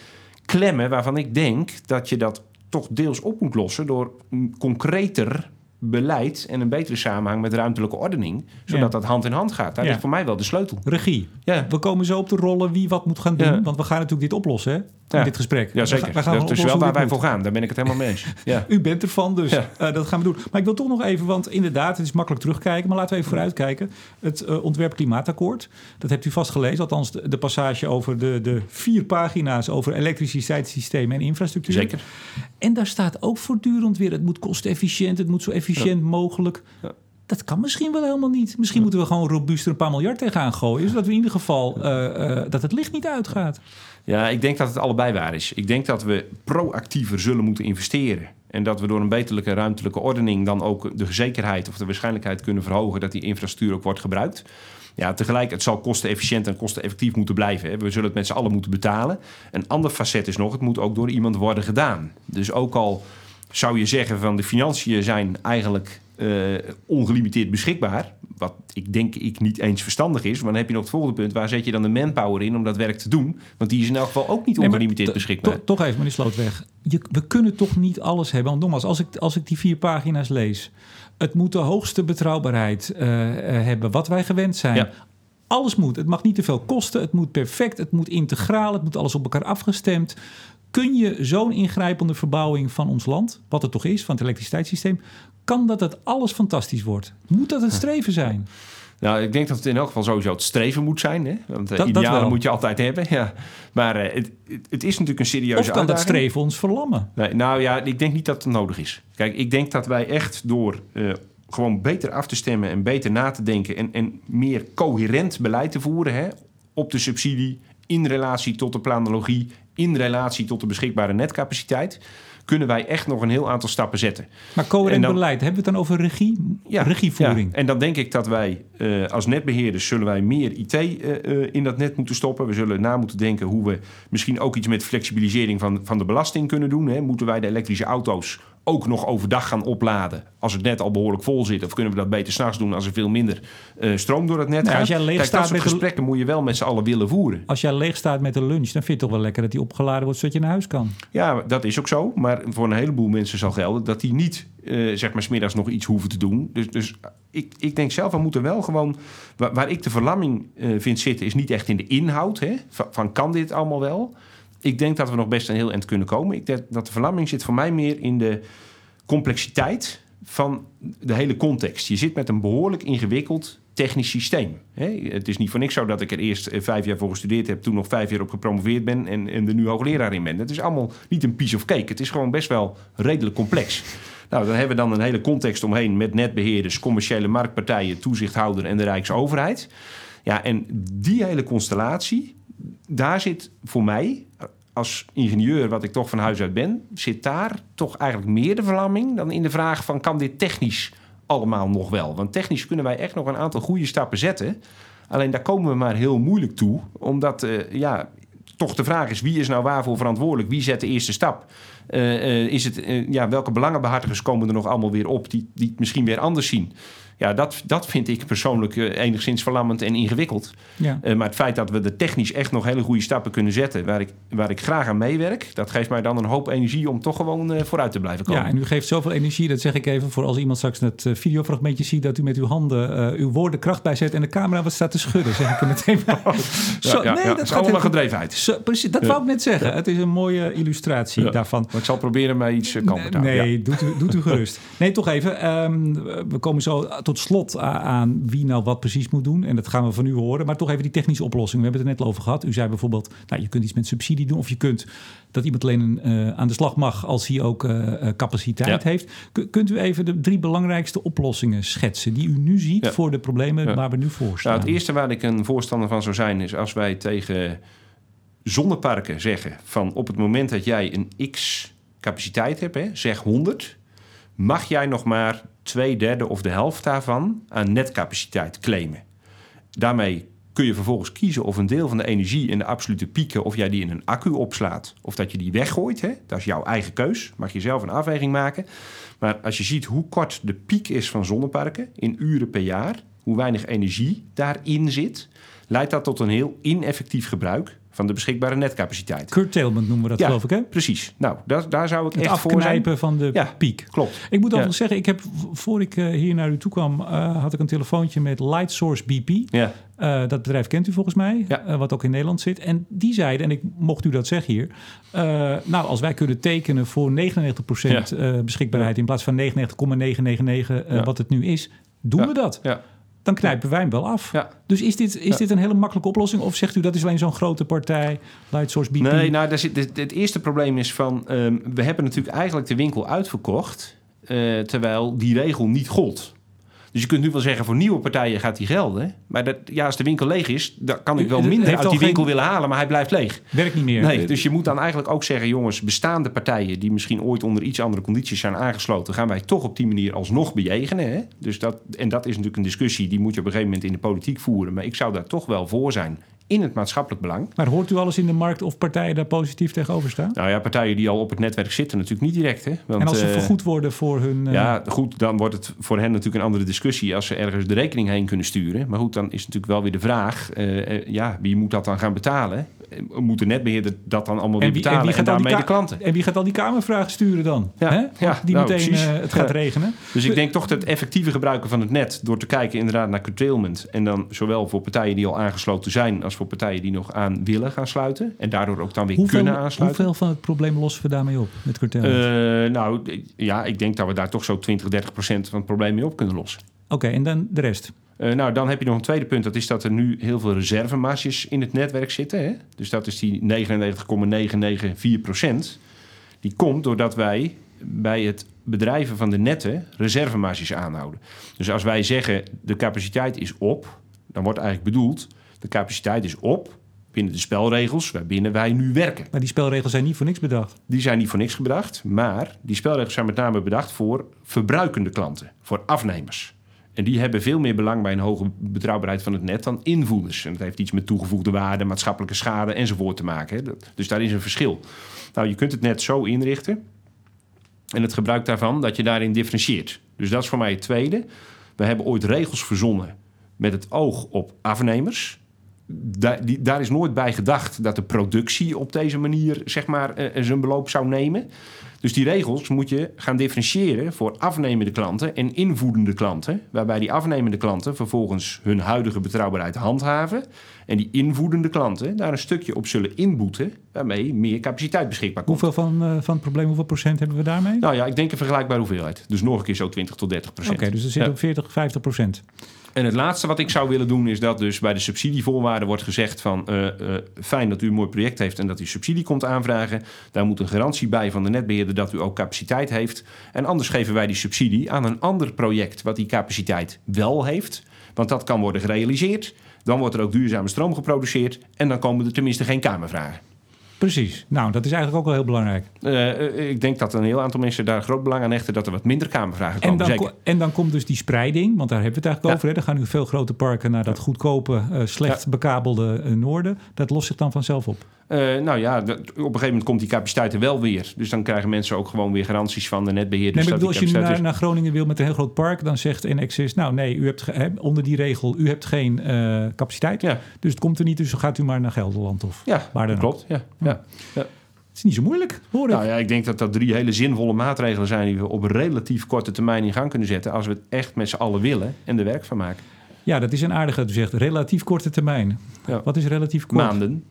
klemmen waarvan ik denk dat je dat toch deels op moet lossen door concreter beleid en een betere samenhang met ruimtelijke ordening, zodat dat hand in hand gaat. Daar ja. ligt voor mij wel de sleutel. Regie. Ja. We komen zo op de rollen wie wat moet gaan doen, want we gaan natuurlijk dit oplossen. In dit gesprek. Ja, zeker. Gaan dat is wel waar wij voor gaan. Daar ben ik het helemaal mee eens. Ja. U bent ervan, dus uh, dat gaan we doen. Maar ik wil toch nog even, want inderdaad, het is makkelijk terugkijken. Maar laten we even vooruitkijken. Het uh, ontwerp klimaatakkoord, dat hebt u vast gelezen. Althans, de, de, passage over de, de vier pagina's over elektriciteitssystemen en infrastructuur. Zeker. En daar staat ook voortdurend weer, het moet kostefficiënt, het moet zo efficiënt mogelijk. Dat kan misschien wel helemaal niet. Misschien moeten we gewoon robuust er een paar miljard tegenaan gooien. Zodat we in ieder geval uh, dat het licht niet uitgaat. Ja, ik denk dat het allebei waar is. Ik denk dat we proactiever zullen moeten investeren. En dat we door een beterlijke ruimtelijke ordening dan ook de zekerheid of de waarschijnlijkheid kunnen verhogen dat die infrastructuur ook wordt gebruikt. Ja, tegelijk, het zal kostenefficiënt en kosteneffectief moeten blijven. We zullen het met z'n allen moeten betalen. Een ander facet is nog, het moet ook door iemand worden gedaan. Dus ook al zou je zeggen van de financiën zijn eigenlijk uh, ongelimiteerd beschikbaar. Wat ik denk ik niet eens verstandig is. Maar dan heb je nog het volgende punt. Waar zet je dan de manpower in om dat werk te doen? Want die is in elk geval ook niet ongelimiteerd beschikbaar. Toch even, meneer Slootweg. Je, we kunnen toch niet alles hebben. Want nogmaals, als ik, als ik die vier pagina's lees. Het moet de hoogste betrouwbaarheid uh, hebben. Wat wij gewend zijn. Ja. Alles moet. Het mag niet te veel kosten. Het moet perfect. Het moet integraal. Het moet alles op elkaar afgestemd. Kun je zo'n ingrijpende verbouwing van ons land, wat het toch is, van het elektriciteitssysteem, kan dat het alles fantastisch wordt? Moet dat het streven zijn? Nou, ik denk dat het in elk geval sowieso het streven moet zijn. Hè? Want uh, Dat- dat idealen moet je altijd hebben. Ja. Maar eh, het, is natuurlijk een serieuze Of kan dat uitdaging. streven ons verlammen? Nee, nou ja, ik denk niet dat het nodig is. Kijk, ik denk dat wij echt door eh, gewoon beter af te stemmen en beter na te denken en, en meer coherent beleid te voeren hè, op de subsidie, in relatie tot de planologie, in relatie tot de beschikbare netcapaciteit, kunnen wij echt nog een heel aantal stappen zetten. Maar coherent En dan- beleid, hebben we het dan over regie? regievoering? Ja. En dan denk ik dat wij eh, als netbeheerders zullen wij meer IT eh, eh, in dat net moeten stoppen. We zullen na moeten denken hoe we misschien ook iets met flexibilisering van, van de belasting kunnen doen. Hè. Moeten wij de elektrische auto's ook nog overdag gaan opladen als het net al behoorlijk vol zit? Of kunnen we dat beter s'nachts doen als er veel minder eh, stroom door het net Nou, gaat? als jij leeg Kijk, staat dat soort met de- gesprekken moet je wel met z'n allen willen voeren. Als jij leeg staat met de lunch, dan vind je het toch wel lekker dat die opgeladen wordt zodat je naar huis kan. Ja, dat is ook zo. Maar voor een heleboel mensen zal gelden dat die niet, eh, zeg maar, smiddags nog iets hoeven te doen. Dus, dus ik, ik denk zelf, we moeten wel gewoon. Waar, waar ik de verlamming eh, vind zitten, is niet echt in de inhoud. Hè? Van, van kan dit allemaal wel? Ik denk dat we nog best een heel eind kunnen komen. Ik denk dat de verlamming zit voor mij meer in de complexiteit van de hele context. Je zit met een behoorlijk ingewikkeld technisch systeem. Het is niet voor niks zo dat ik er eerst eh, vijf jaar voor gestudeerd heb... toen nog vijf jaar op gepromoveerd ben en, en er nu hoogleraar in ben. Het is allemaal niet een piece of cake. Het is gewoon best wel redelijk complex. Nou, dan hebben we dan een hele context omheen... met netbeheerders, commerciële marktpartijen, toezichthouder en de Rijksoverheid. Ja, en die hele constellatie, daar zit voor mij als ingenieur, wat ik toch van huis uit ben, zit daar toch eigenlijk meer de verlamming dan in de vraag van kan dit technisch allemaal nog wel? Want technisch kunnen wij echt nog een aantal goede stappen zetten. Alleen daar komen we maar heel moeilijk toe, omdat eh, ja, toch de vraag is wie is nou waarvoor verantwoordelijk? Wie zet de eerste stap? Eh, eh, is het, ja, welke belangenbehartigers komen er nog allemaal weer op die, die het misschien weer anders zien? Ja, dat, dat vind ik persoonlijk eh, enigszins verlammend en ingewikkeld. Ja. Eh, maar het feit dat we er technisch echt nog hele goede stappen kunnen zetten, waar ik, waar ik graag aan meewerk, dat geeft mij dan een hoop energie om toch gewoon eh, vooruit te blijven komen. Ja, en u geeft zoveel energie, dat zeg ik even voor als iemand straks het videofragmentje ziet, dat u met uw handen uw woorden kracht bijzet en de camera wat staat te schudden, zeg ik er meteen. Zo, ja, ja, het is allemaal gedrevenheid. Zo, precies, dat wou ik net zeggen. Het is een mooie illustratie Ja. daarvan. Maar ik zal proberen mij iets kalmer te houden. Nee, doet, u, doet u gerust. Nee, toch even. ehm, we komen zo tot slot aan wie nou wat precies moet doen. En dat gaan we van u horen. Maar toch even die technische oplossing. We hebben het er net over gehad. U zei bijvoorbeeld, nou, je kunt iets met subsidie doen. Of je kunt dat iemand alleen eh, aan de slag mag als hij ook eh, eh, capaciteit Ja. heeft. K- kunt u even de drie belangrijkste oplossingen schetsen die u nu ziet Ja. voor de problemen waar we nu voor staan? Nou, het eerste waar ik een voorstander van zou zijn, is als wij tegen zonneparken zeggen van op het moment dat jij een x capaciteit hebt, hè, zeg 100, mag jij nog maar twee derde of de helft daarvan aan netcapaciteit claimen. Daarmee kun je vervolgens kiezen of een deel van de energie in de absolute pieken, of jij die in een accu opslaat, of dat je die weggooit. Hè? Dat is jouw eigen keus. Mag je zelf een afweging maken. Maar als je ziet hoe kort de piek is van zonneparken in uren per jaar, hoe weinig energie daarin zit, leidt dat tot een heel ineffectief gebruik van de beschikbare netcapaciteit. Curtailment noemen we dat, Ja, geloof ik, hè? precies. Nou, daar, daar zou ik Het echt voor zijn. van de Ja. piek. Klopt. Ik moet Ja. overigens zeggen, ik heb, voor ik eh, hier naar u toe kwam, eh, had ik een telefoontje met Lightsource BP. Ja, Eh, dat bedrijf kent u volgens mij, Ja. wat ook in Nederland zit. En die zeiden, en ik mocht u dat zeggen hier... eh, nou, als wij kunnen tekenen voor 99% eh, beschikbaarheid... in plaats van 99,999 eh, Ja. wat het nu is, doen we dat. ja, Dan knijpen wij hem wel af. ja. Dus is dit, is Ja. dit een hele makkelijke oplossing? Of zegt u dat is alleen zo'n grote partij, Lightsource BP? Nee, nou, daar zit, het, het eerste probleem is van... ehm, we hebben natuurlijk eigenlijk de winkel uitverkocht... eh, terwijl die regel niet gold. Dus je kunt nu wel zeggen, voor nieuwe partijen gaat die gelden. Maar dat, ja, als de winkel leeg is, dan kan ik wel minder uit die winkel geen- willen halen... maar hij blijft leeg. Werkt niet meer. Nee, dus je moet dan eigenlijk ook zeggen... jongens, bestaande partijen die misschien ooit onder iets andere condities zijn aangesloten... gaan wij toch op die manier alsnog bejegenen. Hè? Dus dat, en dat is natuurlijk een discussie... die moet je op een gegeven moment in de politiek voeren. Maar ik zou daar toch wel voor zijn in het maatschappelijk belang. Maar hoort u alles in de markt of partijen daar positief tegenover staan? Nou ja, partijen die al op het netwerk zitten natuurlijk niet direct. Hè? Want, en als ze eh, vergoed worden voor hun... eh, Ja, goed, dan wordt het voor hen natuurlijk een andere discussie... als ze ergens de rekening heen kunnen sturen. Maar goed, dan is natuurlijk wel weer de vraag... eh, ja, wie moet dat dan gaan betalen? Eh, Moet de netbeheerder dat dan allemaal weer wie- betalen... en, al die daarmee ka- de klanten? En wie gaat al die kamervragen sturen dan? Ja, Hè? ja, die nou, meteen eh, het gaat Ja. regenen. Dus ik denk toch dat het effectieve gebruiken van het net... door te kijken inderdaad naar curtailment... en dan zowel voor partijen die al aangesloten zijn... als voor partijen die nog aan willen gaan sluiten... en daardoor ook dan weer Hoeveel, kunnen aansluiten. hoeveel van het probleem lossen we daarmee op met curtailment? Eh, nou, ja, ik denk dat we daar toch zo 20, 30 procent van het probleem mee op kunnen lossen. Oké, en dan de rest. Uh, nou, dan heb je nog een tweede punt. Dat is dat er nu heel veel reservemarges in het netwerk zitten. Hè? Dus dat is die 99,994 procent. Die komt doordat wij bij het bedrijven van de netten reservemarges aanhouden. Dus als wij zeggen de capaciteit is op, dan wordt eigenlijk bedoeld de capaciteit is op binnen de spelregels waarbinnen wij nu werken. Maar die spelregels zijn niet voor niks bedacht. Die zijn niet voor niks bedacht, maar die spelregels zijn met name bedacht voor verbruikende klanten, voor afnemers. En die hebben veel meer belang bij een hoge betrouwbaarheid van het net dan invoerders. En dat heeft iets met toegevoegde waarde, maatschappelijke schade enzovoort te maken. Dus daar is een verschil. Nou, je kunt het net zo inrichten en het gebruik daarvan dat je daarin differentieert. Dus dat is voor mij het tweede. We hebben ooit regels verzonnen met het oog op afnemers. Daar, is nooit bij gedacht dat de productie op deze manier zeg maar, eh, zijn beloop zou nemen. Dus die regels moet je gaan differentiëren voor afnemende klanten en invoedende klanten. Waarbij die afnemende klanten vervolgens hun huidige betrouwbaarheid handhaven. En die invoedende klanten daar een stukje op zullen inboeten. Waarmee meer capaciteit beschikbaar komt. Hoeveel van, uh, van het probleem, hoeveel procent hebben we daarmee? Nou ja, ik denk een vergelijkbare hoeveelheid. Dus nog een keer zo 20 tot 30 procent. Oké, dus er zit ja. op 40, 50 procent. En het laatste wat ik zou willen doen is dat dus bij de subsidievoorwaarden wordt gezegd van uh, uh, fijn dat u een mooi project heeft en dat u subsidie komt aanvragen. Daar moet een garantie bij van de netbeheerder dat u ook capaciteit heeft. En anders geven wij die subsidie aan een ander project wat die capaciteit wel heeft. Want dat kan worden gerealiseerd. Dan wordt er ook duurzame stroom geproduceerd en dan komen er tenminste geen kamervragen. Precies. Nou, dat is eigenlijk ook wel heel belangrijk. Uh, ik denk dat een heel aantal mensen daar groot belang aan hechten dat er wat minder kamervragen komen. En dan, Zeker. en dan komt dus die spreiding, want daar hebben we het eigenlijk over. Hè? Dan gaan nu veel grote parken naar dat goedkope, uh, slecht ja. bekabelde uh, noorden. Dat lost zich dan vanzelf op. Uh, nou ja, op een gegeven moment komt die capaciteit er wel weer. Dus dan krijgen mensen ook gewoon weer garanties van de netbeheerders. Nee, maar bedoel, als je naar, naar, Groningen wil met een heel groot park, dan zegt Enexis: Nou, nee, u hebt he, onder die regel, u hebt geen uh, capaciteit. Ja. Dus het komt er niet, dus gaat u maar naar Gelderland of ja, waar dan klopt. Ja, ja. ja. Het is niet zo moeilijk, hoor ik. Nou ja, ik denk dat dat drie hele zinvolle maatregelen zijn die we op relatief korte termijn in gang kunnen zetten. als we het echt met z'n allen willen en er werk van maken. Ja, dat is een aardige dat u zegt. Relatief korte termijn. Ja. Wat is relatief kort? Maanden.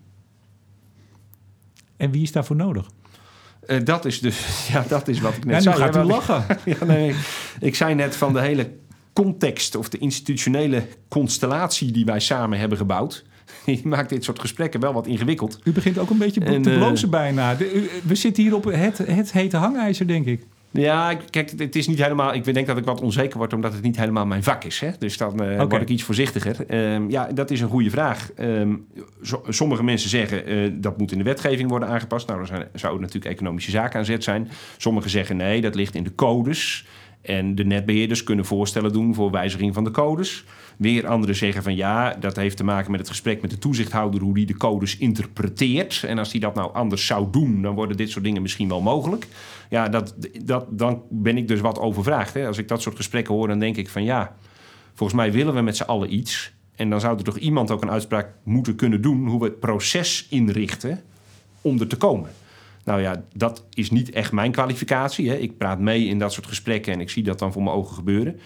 En wie is daarvoor nodig? Uh, dat is dus, ja, dat is wat ik net ja, zei. Nu gaat u lachen. ja, nee, ik zei net van de hele context of de institutionele constellatie die wij samen hebben gebouwd. Die maakt dit soort gesprekken wel wat ingewikkeld. U begint ook een beetje en, te blozen uh, bijna. We zitten hier op het, het hete hangijzer, denk ik. Ja, kijk, het is niet helemaal. Ik denk dat ik wat onzeker word, omdat het niet helemaal mijn vak is. Hè? Dus dan uh, okay. word ik iets voorzichtiger. Um, ja, dat is een goede vraag. Um, so, sommige mensen zeggen uh, dat moet in de wetgeving worden aangepast. Nou, dan zou natuurlijk economische zaken aan zet zijn. Sommigen zeggen nee, dat ligt in de codes. En de netbeheerders kunnen voorstellen doen voor wijziging van de codes. Weer anderen zeggen van ja, dat heeft te maken met het gesprek met de toezichthouder, hoe die de codes interpreteert. En als die dat nou anders zou doen, dan worden dit soort dingen misschien wel mogelijk. Ja, dat, dat, dan ben ik dus wat overvraagd. Hè. Als ik dat soort gesprekken hoor, dan denk ik van ja, volgens mij willen we met z'n allen iets. En dan zou er toch iemand ook een uitspraak moeten kunnen doen hoe we het proces inrichten om er te komen. Nou ja, dat is niet echt mijn kwalificatie. Hè. Ik praat mee in dat soort gesprekken en ik zie dat dan voor mijn ogen gebeuren.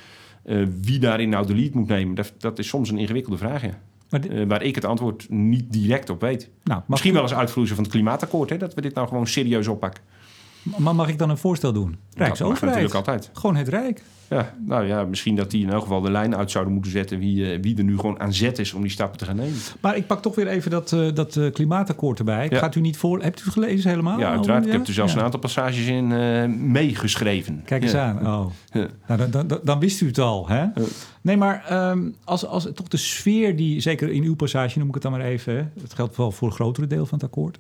Uh, wie daarin nou de lead moet nemen, dat, dat is soms een ingewikkelde vraag. Ja. Maar dit... uh, waar ik het antwoord niet direct op weet. Nou, Misschien wel eens uitvloeien van het klimaatakkoord, hè, dat we dit nou gewoon serieus oppakken. Maar mag ik dan een voorstel doen? Rijksoverheid. natuurlijk altijd. Gewoon het Rijk. Ja, nou ja, misschien dat die in elk geval de lijn uit zouden moeten zetten wie, uh, wie er nu gewoon aan zet is om die stappen te gaan nemen. Maar ik pak toch weer even dat, uh, dat uh, klimaatakkoord erbij. Ja. Gaat u niet voor? Hebt u het gelezen helemaal? Ja, uiteraard. Ik heb er zelfs ja. een aantal passages in meegeschreven. Kijk eens aan. Oh. Nou, dan, dan, dan, wist u het al, hè? Nee, maar um, als, als toch de sfeer die, zeker in uw passage noem ik het dan maar even, hè? het geldt wel voor een grotere deel van het akkoord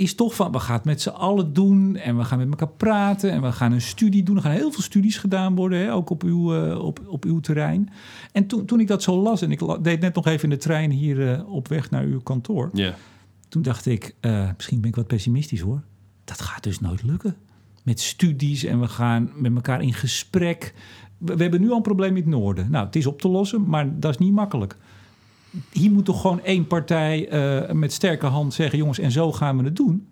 is toch van, we gaan het met z'n allen doen en we gaan met elkaar praten en we gaan een studie doen. Er gaan heel veel studies gedaan worden, hè, ook op uw, uh, op, op uw terrein. En toen, toen ik dat zo las, en ik deed net nog even in de trein hier uh, op weg naar uw kantoor. Yeah. Toen dacht ik, uh, misschien ben ik wat pessimistisch hoor. Dat gaat dus nooit lukken. Met studies en we gaan met elkaar in gesprek. We, we hebben nu al een probleem in het noorden. Nou, het is op te lossen, maar dat is niet makkelijk hier moet toch gewoon één partij uh, met sterke hand zeggen: jongens, en zo gaan we het doen?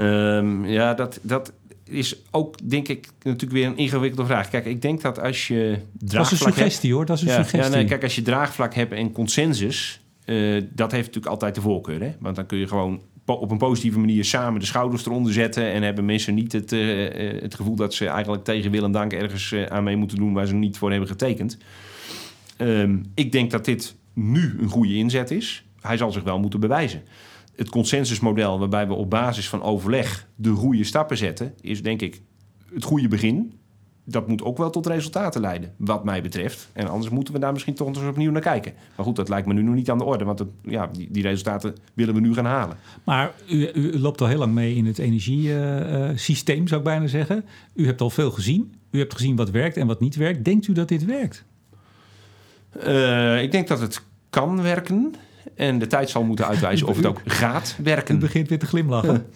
Um, ja, dat, dat is ook, denk ik, natuurlijk weer een ingewikkelde vraag. Kijk, ik denk dat als je draagvlak Dat is een suggestie, hebt, hoor. Dat is een ja, suggestie. Ja, nee, kijk, als je draagvlak hebt en consensus, uh, dat heeft natuurlijk altijd de voorkeur. Hè? Want dan kun je gewoon op een positieve manier samen de schouders eronder zetten. En hebben mensen niet het, uh, het gevoel dat ze eigenlijk tegen wil en dank ergens aan mee moeten doen waar ze niet voor hebben getekend. Ehm, ik denk dat dit nu een goede inzet is. Hij zal zich wel moeten bewijzen. Het consensusmodel waarbij we op basis van overleg de goede stappen zetten, is denk ik het goede begin. Dat moet ook wel tot resultaten leiden, wat mij betreft. En anders moeten we daar misschien toch eens opnieuw naar kijken. Maar goed, dat lijkt me nu nog niet aan de orde, want ja, die, die, resultaten willen we nu gaan halen. Maar u, u loopt al heel lang mee in het energiesysteem, zou ik bijna zeggen. U hebt al veel gezien. U hebt gezien wat werkt en wat niet werkt. Denkt u dat dit werkt? Uh, ik denk dat het kan werken. En de tijd zal moeten uitwijzen of het ook gaat werken. U begint weer te glimlachen.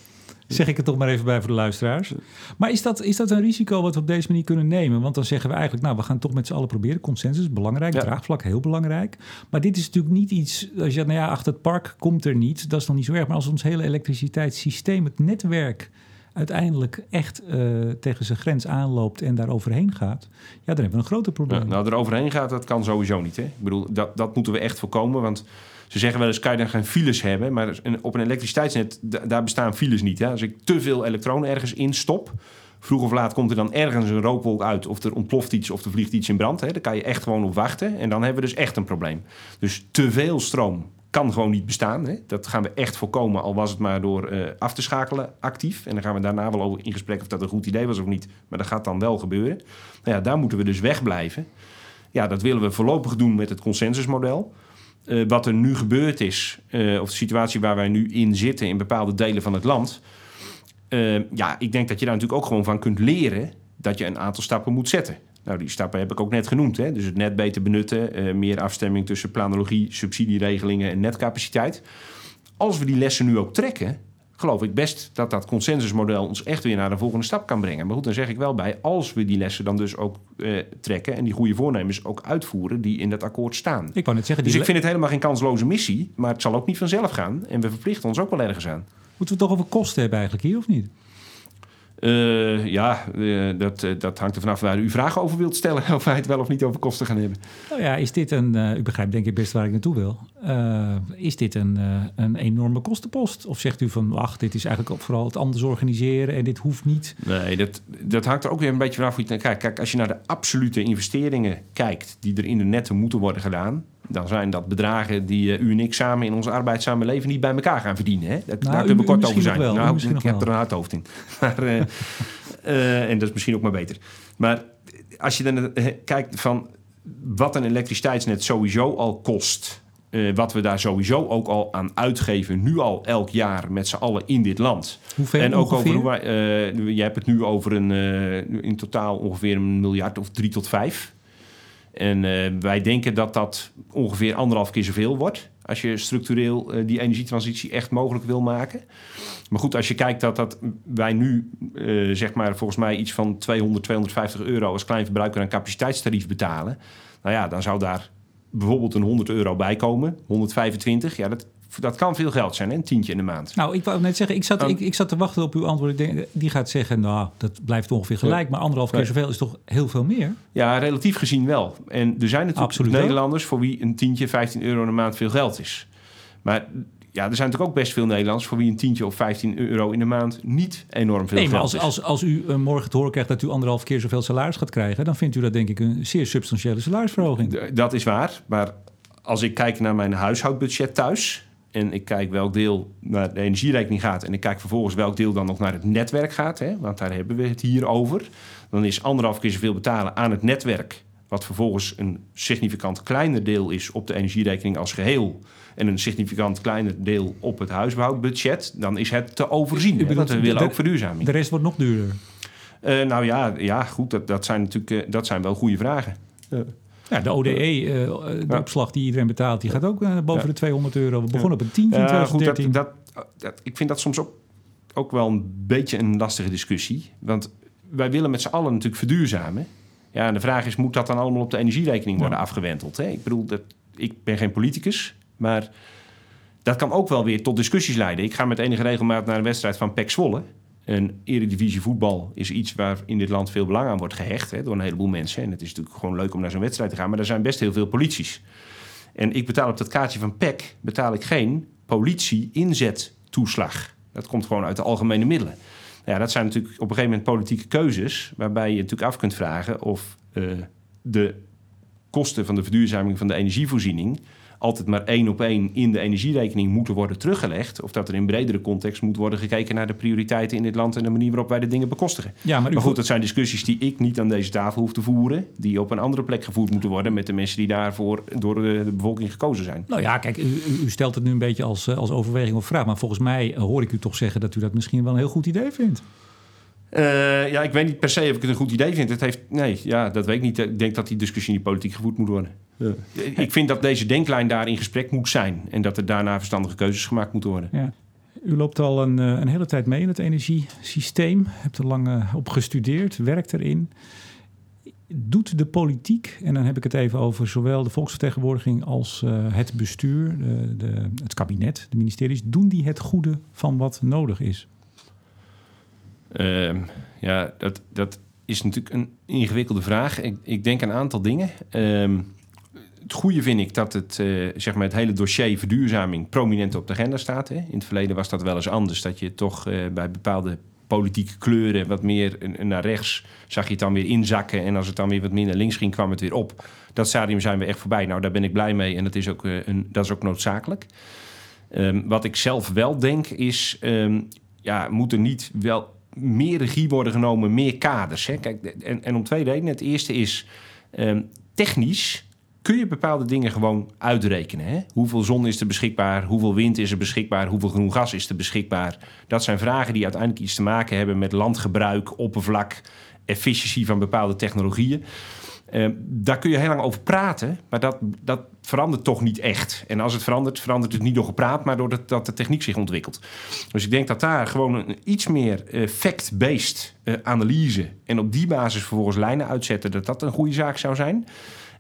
Zeg ik het toch maar even bij voor de luisteraars. Maar is dat, is dat een risico wat we op deze manier kunnen nemen? Want dan zeggen we eigenlijk, nou, we gaan toch met z'n allen proberen. Consensus, belangrijk. Draagvlak, heel belangrijk. Maar dit is natuurlijk niet iets, als je nou ja, achter het park komt er niet. Dat is nog niet zo erg. Maar als ons hele elektriciteitssysteem, het netwerk uiteindelijk echt uh, tegen zijn grens aanloopt en daar overheen gaat, ja, dan hebben we een groter probleem. Ja, nou, er overheen gaat, dat kan sowieso niet. Hè? Ik bedoel, dat, dat moeten we echt voorkomen. Want ze zeggen wel eens, kan je dan geen files hebben? Maar op een elektriciteitsnet, daar bestaan files niet. Hè? Als ik te veel elektronen ergens instop, vroeg of laat komt er dan ergens een rookwolk uit... of er ontploft iets of er vliegt iets in brand. Hè? Daar kan je echt gewoon op wachten. En dan hebben we dus echt een probleem. Dus te veel stroom kan gewoon niet bestaan. Hè? Dat gaan we echt voorkomen, al was het maar door uh, af te schakelen actief. En dan gaan we daarna wel over in gesprek of dat een goed idee was of niet. Maar dat gaat dan wel gebeuren. Nou ja, daar moeten we dus wegblijven. Ja, dat willen we voorlopig doen met het consensusmodel. Uh, wat er nu gebeurd is, uh, of de situatie waar wij nu in zitten in bepaalde delen van het land. ja, ik denk dat je daar natuurlijk ook gewoon van kunt leren dat je een aantal stappen moet zetten. Nou, die stappen heb ik ook net genoemd. Hè? Dus het net beter benutten, uh, meer afstemming tussen planologie, subsidieregelingen en netcapaciteit. Als we die lessen nu ook trekken, geloof ik best dat dat consensusmodel ons echt weer naar de volgende stap kan brengen. Maar goed, dan zeg ik wel bij, als we die lessen dan dus ook uh, trekken en die goede voornemens ook uitvoeren die in dat akkoord staan. Ik wou net zeggen, dus ik vind het helemaal geen kansloze missie, maar het zal ook niet vanzelf gaan. En we verplichten ons ook wel ergens aan. Moeten we het toch over kosten hebben eigenlijk hier, of niet? Uh, ja, uh, dat, uh, dat hangt er vanaf waar u vragen over wilt stellen. Of wij het wel of niet over kosten gaan hebben. Nou ja, is dit een. u begrijpt denk ik best waar ik naartoe wil. is dit een, een enorme kostenpost? Of zegt u van. Wacht, dit is eigenlijk vooral het anders organiseren en dit hoeft niet? Nee, dat, dat hangt er ook weer een beetje vanaf hoe je kijkt. Kijk, als je naar de absolute investeringen kijkt. die er in de netten moeten worden gedaan dan zijn dat bedragen die u en ik samen in ons arbeidszame leven niet bij elkaar gaan verdienen. Hè? Nou, daar kunnen we kort over zijn. Wel, nou, ik heb er een hard hoofd in. Maar, uh, uh, en dat is misschien ook maar beter. Maar als je dan kijkt van wat een elektriciteitsnet sowieso al kost. wat we daar sowieso ook al aan uitgeven, nu al elk jaar met z'n allen in dit land. Hoeveel en ook ongeveer? over hoe wij, je hebt het nu over een in totaal ongeveer een miljard of drie tot vijf. En uh, wij denken dat dat ongeveer anderhalf keer zoveel wordt. Als je structureel uh, die energietransitie echt mogelijk wil maken. Maar goed, als je kijkt dat, dat wij nu, uh, zeg maar, volgens mij iets van 200, 250 euro als kleinverbruiker een capaciteitstarief betalen. Nou ja, dan zou daar bijvoorbeeld een 100 euro bij komen. 125. Ja, dat dat kan veel geld zijn, hè? een tientje in de maand. Nou, ik wou net zeggen, ik zat, ik, ik zat te wachten op uw antwoord. Ik denk, die gaat zeggen, nou, dat blijft ongeveer gelijk. Maar anderhalf keer zoveel is toch heel veel meer? Ja, relatief gezien wel. En er zijn natuurlijk Absoluut Nederlanders voor wie een tientje, 15 euro in de maand veel geld is. Maar ja, er zijn natuurlijk ook best veel Nederlanders voor wie een tientje of 15 euro in de maand niet enorm veel nee, maar geld als, is. Als, als u uh, morgen te horen krijgt dat u anderhalf keer zoveel salaris gaat krijgen, dan vindt u dat denk ik een zeer substantiële salarisverhoging. Dat is waar. Maar als ik kijk naar mijn huishoudbudget thuis, en ik kijk welk deel naar de energierekening gaat... en ik kijk vervolgens welk deel dan nog naar het netwerk gaat... Hè, want daar hebben we het hier over... dan is anderhalf keer zoveel betalen aan het netwerk... wat vervolgens een significant kleiner deel is op de energierekening als geheel... en een significant kleiner deel op het huishoudbudget... dan is het te overzien, hè, want we willen ook verduurzaming. De rest wordt nog duurder. Uh, nou ja, ja goed, dat, dat, zijn natuurlijk uh, dat zijn wel goede vragen. Uh. Ja, de ODE, uh, de ja. opslag die iedereen betaalt, die gaat ook uh, boven ja. de 200 euro. We begonnen op een tientje in 2013. Goed, dat, dat, dat, ik vind dat soms ook, ook wel een beetje een lastige discussie. Want wij willen met z'n allen natuurlijk verduurzamen. Ja, en de vraag is, moet dat dan allemaal op de energierekening worden afgewenteld? Hè? Ik bedoel, dat, ik ben geen politicus, maar dat kan ook wel weer tot discussies leiden. Ik ga met enige regelmaat naar een wedstrijd van PEC Zwolle. En eredivisie voetbal is iets waar in dit land veel belang aan wordt gehecht hè, door een heleboel mensen. En het is natuurlijk gewoon leuk om naar zo'n wedstrijd te gaan, maar er zijn best heel veel polities. En ik betaal op dat kaartje van PEC betaal ik geen politie-inzettoeslag. Dat komt gewoon uit de algemene middelen. Nou ja, dat zijn natuurlijk op een gegeven moment politieke keuzes, waarbij je natuurlijk af kunt vragen of uh, de kosten van de verduurzaming van de energievoorziening altijd maar één op één in de energierekening moeten worden teruggelegd. Of dat er in bredere context moet worden gekeken naar de prioriteiten in dit land en de manier waarop wij de dingen bekostigen. Ja, maar, maar goed, dat zijn discussies die ik niet aan deze tafel hoef te voeren. Die op een andere plek gevoerd moeten worden met de mensen die daarvoor door de, bevolking gekozen zijn. Nou ja, kijk, u, u, stelt het nu een beetje als, eh, als overweging of vraag. Maar volgens mij hoor ik u toch zeggen dat u dat misschien wel een heel goed idee vindt. Uh, ja, ik weet niet per se of ik het een goed idee vind. Het heeft, nee, ja, dat weet ik niet. Ik denk dat die discussie in de politiek gevoerd moet worden. Ja. Ik vind dat deze denklijn daar in gesprek moet zijn. En dat er daarna verstandige keuzes gemaakt moeten worden. Ja. U loopt al een, eh, een, hele tijd mee in het energiesysteem. Hebt er lang op gestudeerd, werkt erin. Doet de politiek, en dan heb ik het even over zowel de volksvertegenwoordiging als het bestuur, de, de, het kabinet, de ministeries, doen die het goede van wat nodig is? Ehm, ja, dat, dat is natuurlijk een ingewikkelde vraag. Ik, ik denk een aantal dingen. Ehm, het goede vind ik dat het, uh, zeg maar het hele dossier verduurzaming prominent op de agenda staat. Hè. In het verleden was dat wel eens anders. Dat je toch uh, bij bepaalde politieke kleuren wat meer naar rechts zag je het dan weer inzakken. En als het dan weer wat minder links ging, kwam het weer op. Dat stadium zijn we echt voorbij. Nou, daar ben ik blij mee en dat is ook, uh, een, dat is ook noodzakelijk. Um, wat ik zelf wel denk is, ja, moet er niet wel meer regie worden genomen, meer kaders. Hè? Kijk, en, en om twee redenen. Het eerste is ehm, technisch kun je bepaalde dingen gewoon uitrekenen. Hè? Hoeveel zon is er beschikbaar? Hoeveel wind is er beschikbaar? Hoeveel groen gas is er beschikbaar? Dat zijn vragen die uiteindelijk iets te maken hebben met landgebruik, oppervlak, efficiëntie van bepaalde technologieën. Uh, daar kun je heel lang over praten, maar dat, dat verandert toch niet echt. En als het verandert, verandert het niet door gepraat, maar doordat dat de techniek zich ontwikkelt. Dus ik denk dat daar gewoon een iets meer uh, fact-based uh, analyse en op die basis vervolgens lijnen uitzetten, dat dat een goede zaak zou zijn.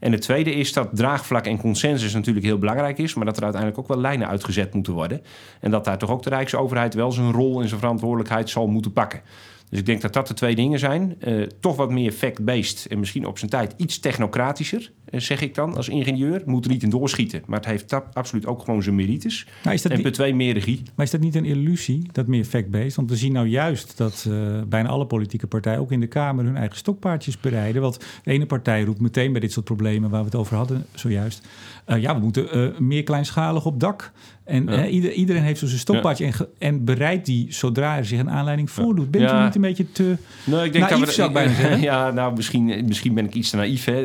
En het tweede is dat draagvlak en consensus natuurlijk heel belangrijk is, maar dat er uiteindelijk ook wel lijnen uitgezet moeten worden. En dat daar toch ook de Rijksoverheid wel zijn rol en zijn verantwoordelijkheid zal moeten pakken. Dus ik denk dat dat de twee dingen zijn. Uh, toch wat meer fact-based en misschien op zijn tijd iets technocratischer, zeg ik dan als ingenieur. Moet er niet in doorschieten, maar het heeft absoluut ook gewoon zijn merites. Maar is dat en per twee meer regie. Maar is dat niet een illusie, dat meer fact-based? Want we zien nou juist dat uh, bijna alle politieke partijen, ook in de Kamer, hun eigen stokpaardjes bereiden. Want de ene partij roept meteen bij dit soort problemen waar we het over hadden zojuist. ja, we moeten meer kleinschalig op dak. En iedereen heeft zo zijn stokpaardje en, en bereidt die zodra er zich een aanleiding voordoet. Bent u niet een beetje te nou, ik denk naïef, dat we, zou ik bijna zeggen? Ja, nou, misschien, misschien ben ik iets te naïef. Hè.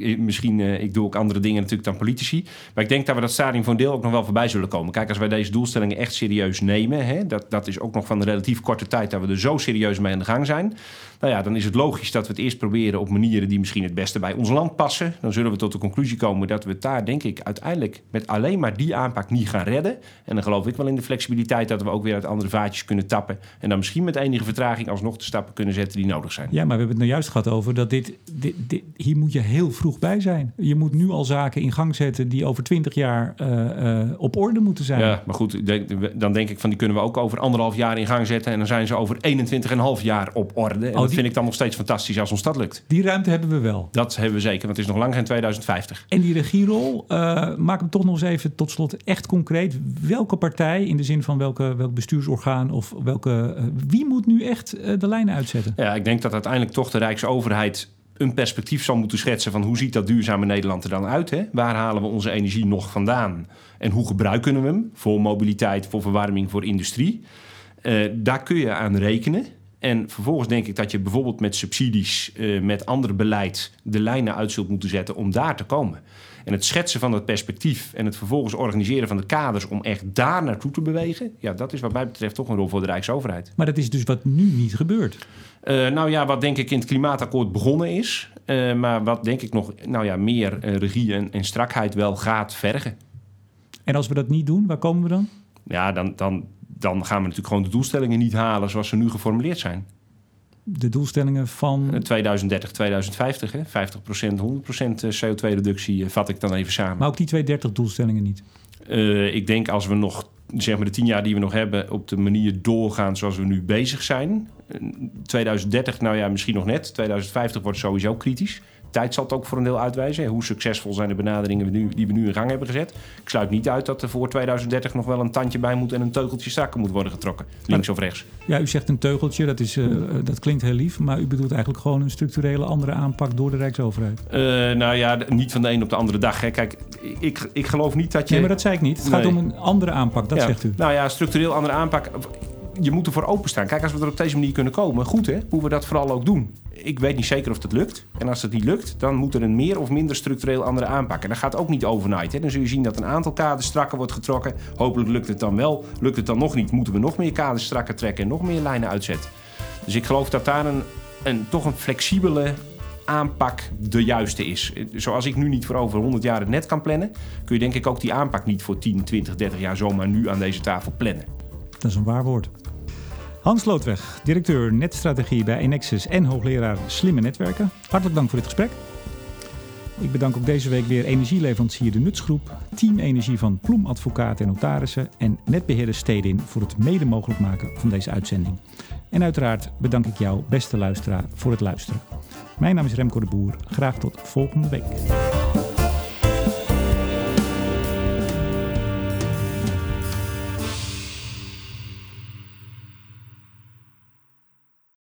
Uh, uh, misschien, ik doe ook andere dingen natuurlijk dan politici. Maar ik denk dat we dat stadium een deel ook nog wel voorbij zullen komen. Kijk, als wij deze doelstellingen echt serieus nemen... Hè, dat, dat is ook nog van een relatief korte tijd dat we er zo serieus mee aan de gang zijn... Nou ja, dan is het logisch dat we het eerst proberen op manieren die misschien het beste bij ons land passen. Dan zullen we tot de conclusie komen dat we het daar, denk ik, uiteindelijk met alleen maar die aanpak niet gaan redden. En dan geloof ik wel in de flexibiliteit dat we ook weer uit andere vaatjes kunnen tappen. En dan misschien met enige vertraging alsnog de stappen kunnen zetten die nodig zijn. Ja, maar we hebben het nou juist gehad over dat dit, dit, dit hier moet je heel vroeg bij zijn. Je moet nu al zaken in gang zetten die over twintig jaar uh, uh, op orde moeten zijn. Ja, maar goed, dan denk ik van die kunnen we ook over anderhalf jaar in gang zetten. En dan zijn ze over 21,5 jaar op orde. Oh, dat vind ik dan nog steeds fantastisch als ons dat lukt. Die ruimte hebben we wel. Dat hebben we zeker, want het is nog lang geen 2050. En die regierol, uh, maak hem toch nog eens even tot slot echt concreet. Welke partij, in de zin van welke, welk bestuursorgaan of welke... Uh, wie moet nu echt uh, de lijnen uitzetten? Ja, ik denk dat uiteindelijk toch de Rijksoverheid een perspectief zal moeten schetsen van hoe ziet dat duurzame Nederland er dan uit? Hè? Waar halen we onze energie nog vandaan? En hoe gebruiken we hem voor mobiliteit, voor verwarming, voor industrie? Uh, daar kun je aan rekenen. En vervolgens denk ik dat je bijvoorbeeld met subsidies, uh, met ander beleid, de lijnen uit zult moeten zetten om daar te komen. En het schetsen van dat perspectief en het vervolgens organiseren van de kaders om echt daar naartoe te bewegen, ja, dat is wat mij betreft toch een rol voor de Rijksoverheid. Maar dat is dus wat nu niet gebeurt. Uh, nou ja, wat denk ik in het klimaatakkoord begonnen is, uh, maar wat denk ik nog nou ja, meer regie en, en strakheid wel gaat vergen. En als we dat niet doen, waar komen we dan? Ja, dan, dan dan gaan we natuurlijk gewoon de doelstellingen niet halen zoals ze nu geformuleerd zijn. De doelstellingen van. 2030, 2050, hè? 50%, 100% CO2-reductie vat ik dan even samen. Maar ook die 230 doelstellingen niet? Uh, ik denk als we nog, zeg maar de tien jaar die we nog hebben, op de manier doorgaan zoals we nu bezig zijn. 2030, nou ja, misschien nog net. 2050 wordt sowieso kritisch. Tijd zal het ook voor een deel uitwijzen. Hoe succesvol zijn de benaderingen die, we nu in gang hebben gezet. Ik sluit niet uit dat er voor 2030 nog wel een tandje bij moet en een teugeltje strakker moet worden getrokken. Links of rechts. Ja, u zegt een teugeltje, dat, is, uh, dat klinkt heel lief. Maar u bedoelt eigenlijk gewoon een structurele andere aanpak door de Rijksoverheid. Uh, nou ja, niet van de een op de andere dag. Hè. Kijk, ik, ik geloof niet dat je. Nee, maar dat zei ik niet. Het gaat om een andere aanpak, dat zegt u. Nou ja, structureel andere aanpak je moet ervoor openstaan. Kijk, als we er op deze manier kunnen komen, goed hè, hoe we dat vooral ook doen. Ik weet niet zeker of dat lukt. En als het niet lukt, dan moet er een meer of minder structureel andere aanpak. En dat gaat ook niet overnight. Hè. Dan zul je zien dat een aantal kaders strakker wordt getrokken. Hopelijk lukt het dan wel. Lukt het dan nog niet, moeten we nog meer kaders strakker trekken en nog meer lijnen uitzetten. Dus ik geloof dat daar een, een toch een flexibele aanpak de juiste is. Zoals ik nu niet voor over 100 jaar het net kan plannen, kun je denk ik ook die aanpak niet voor 10, 20, 30 jaar zomaar nu aan deze tafel plannen. Dat is een waar woord. Hans Loodweg, directeur netstrategie bij Enexis en hoogleraar slimme netwerken. Hartelijk dank voor dit gesprek. Ik bedank ook deze week weer energieleverancier De Nutsgroep, Team Energie van Ploem Advocaten en Notarissen en netbeheerder Stedin voor het mede mogelijk maken van deze uitzending. En uiteraard bedank ik jou, beste luisteraar, voor het luisteren. Mijn naam is Remco de Boer. Graag tot volgende week.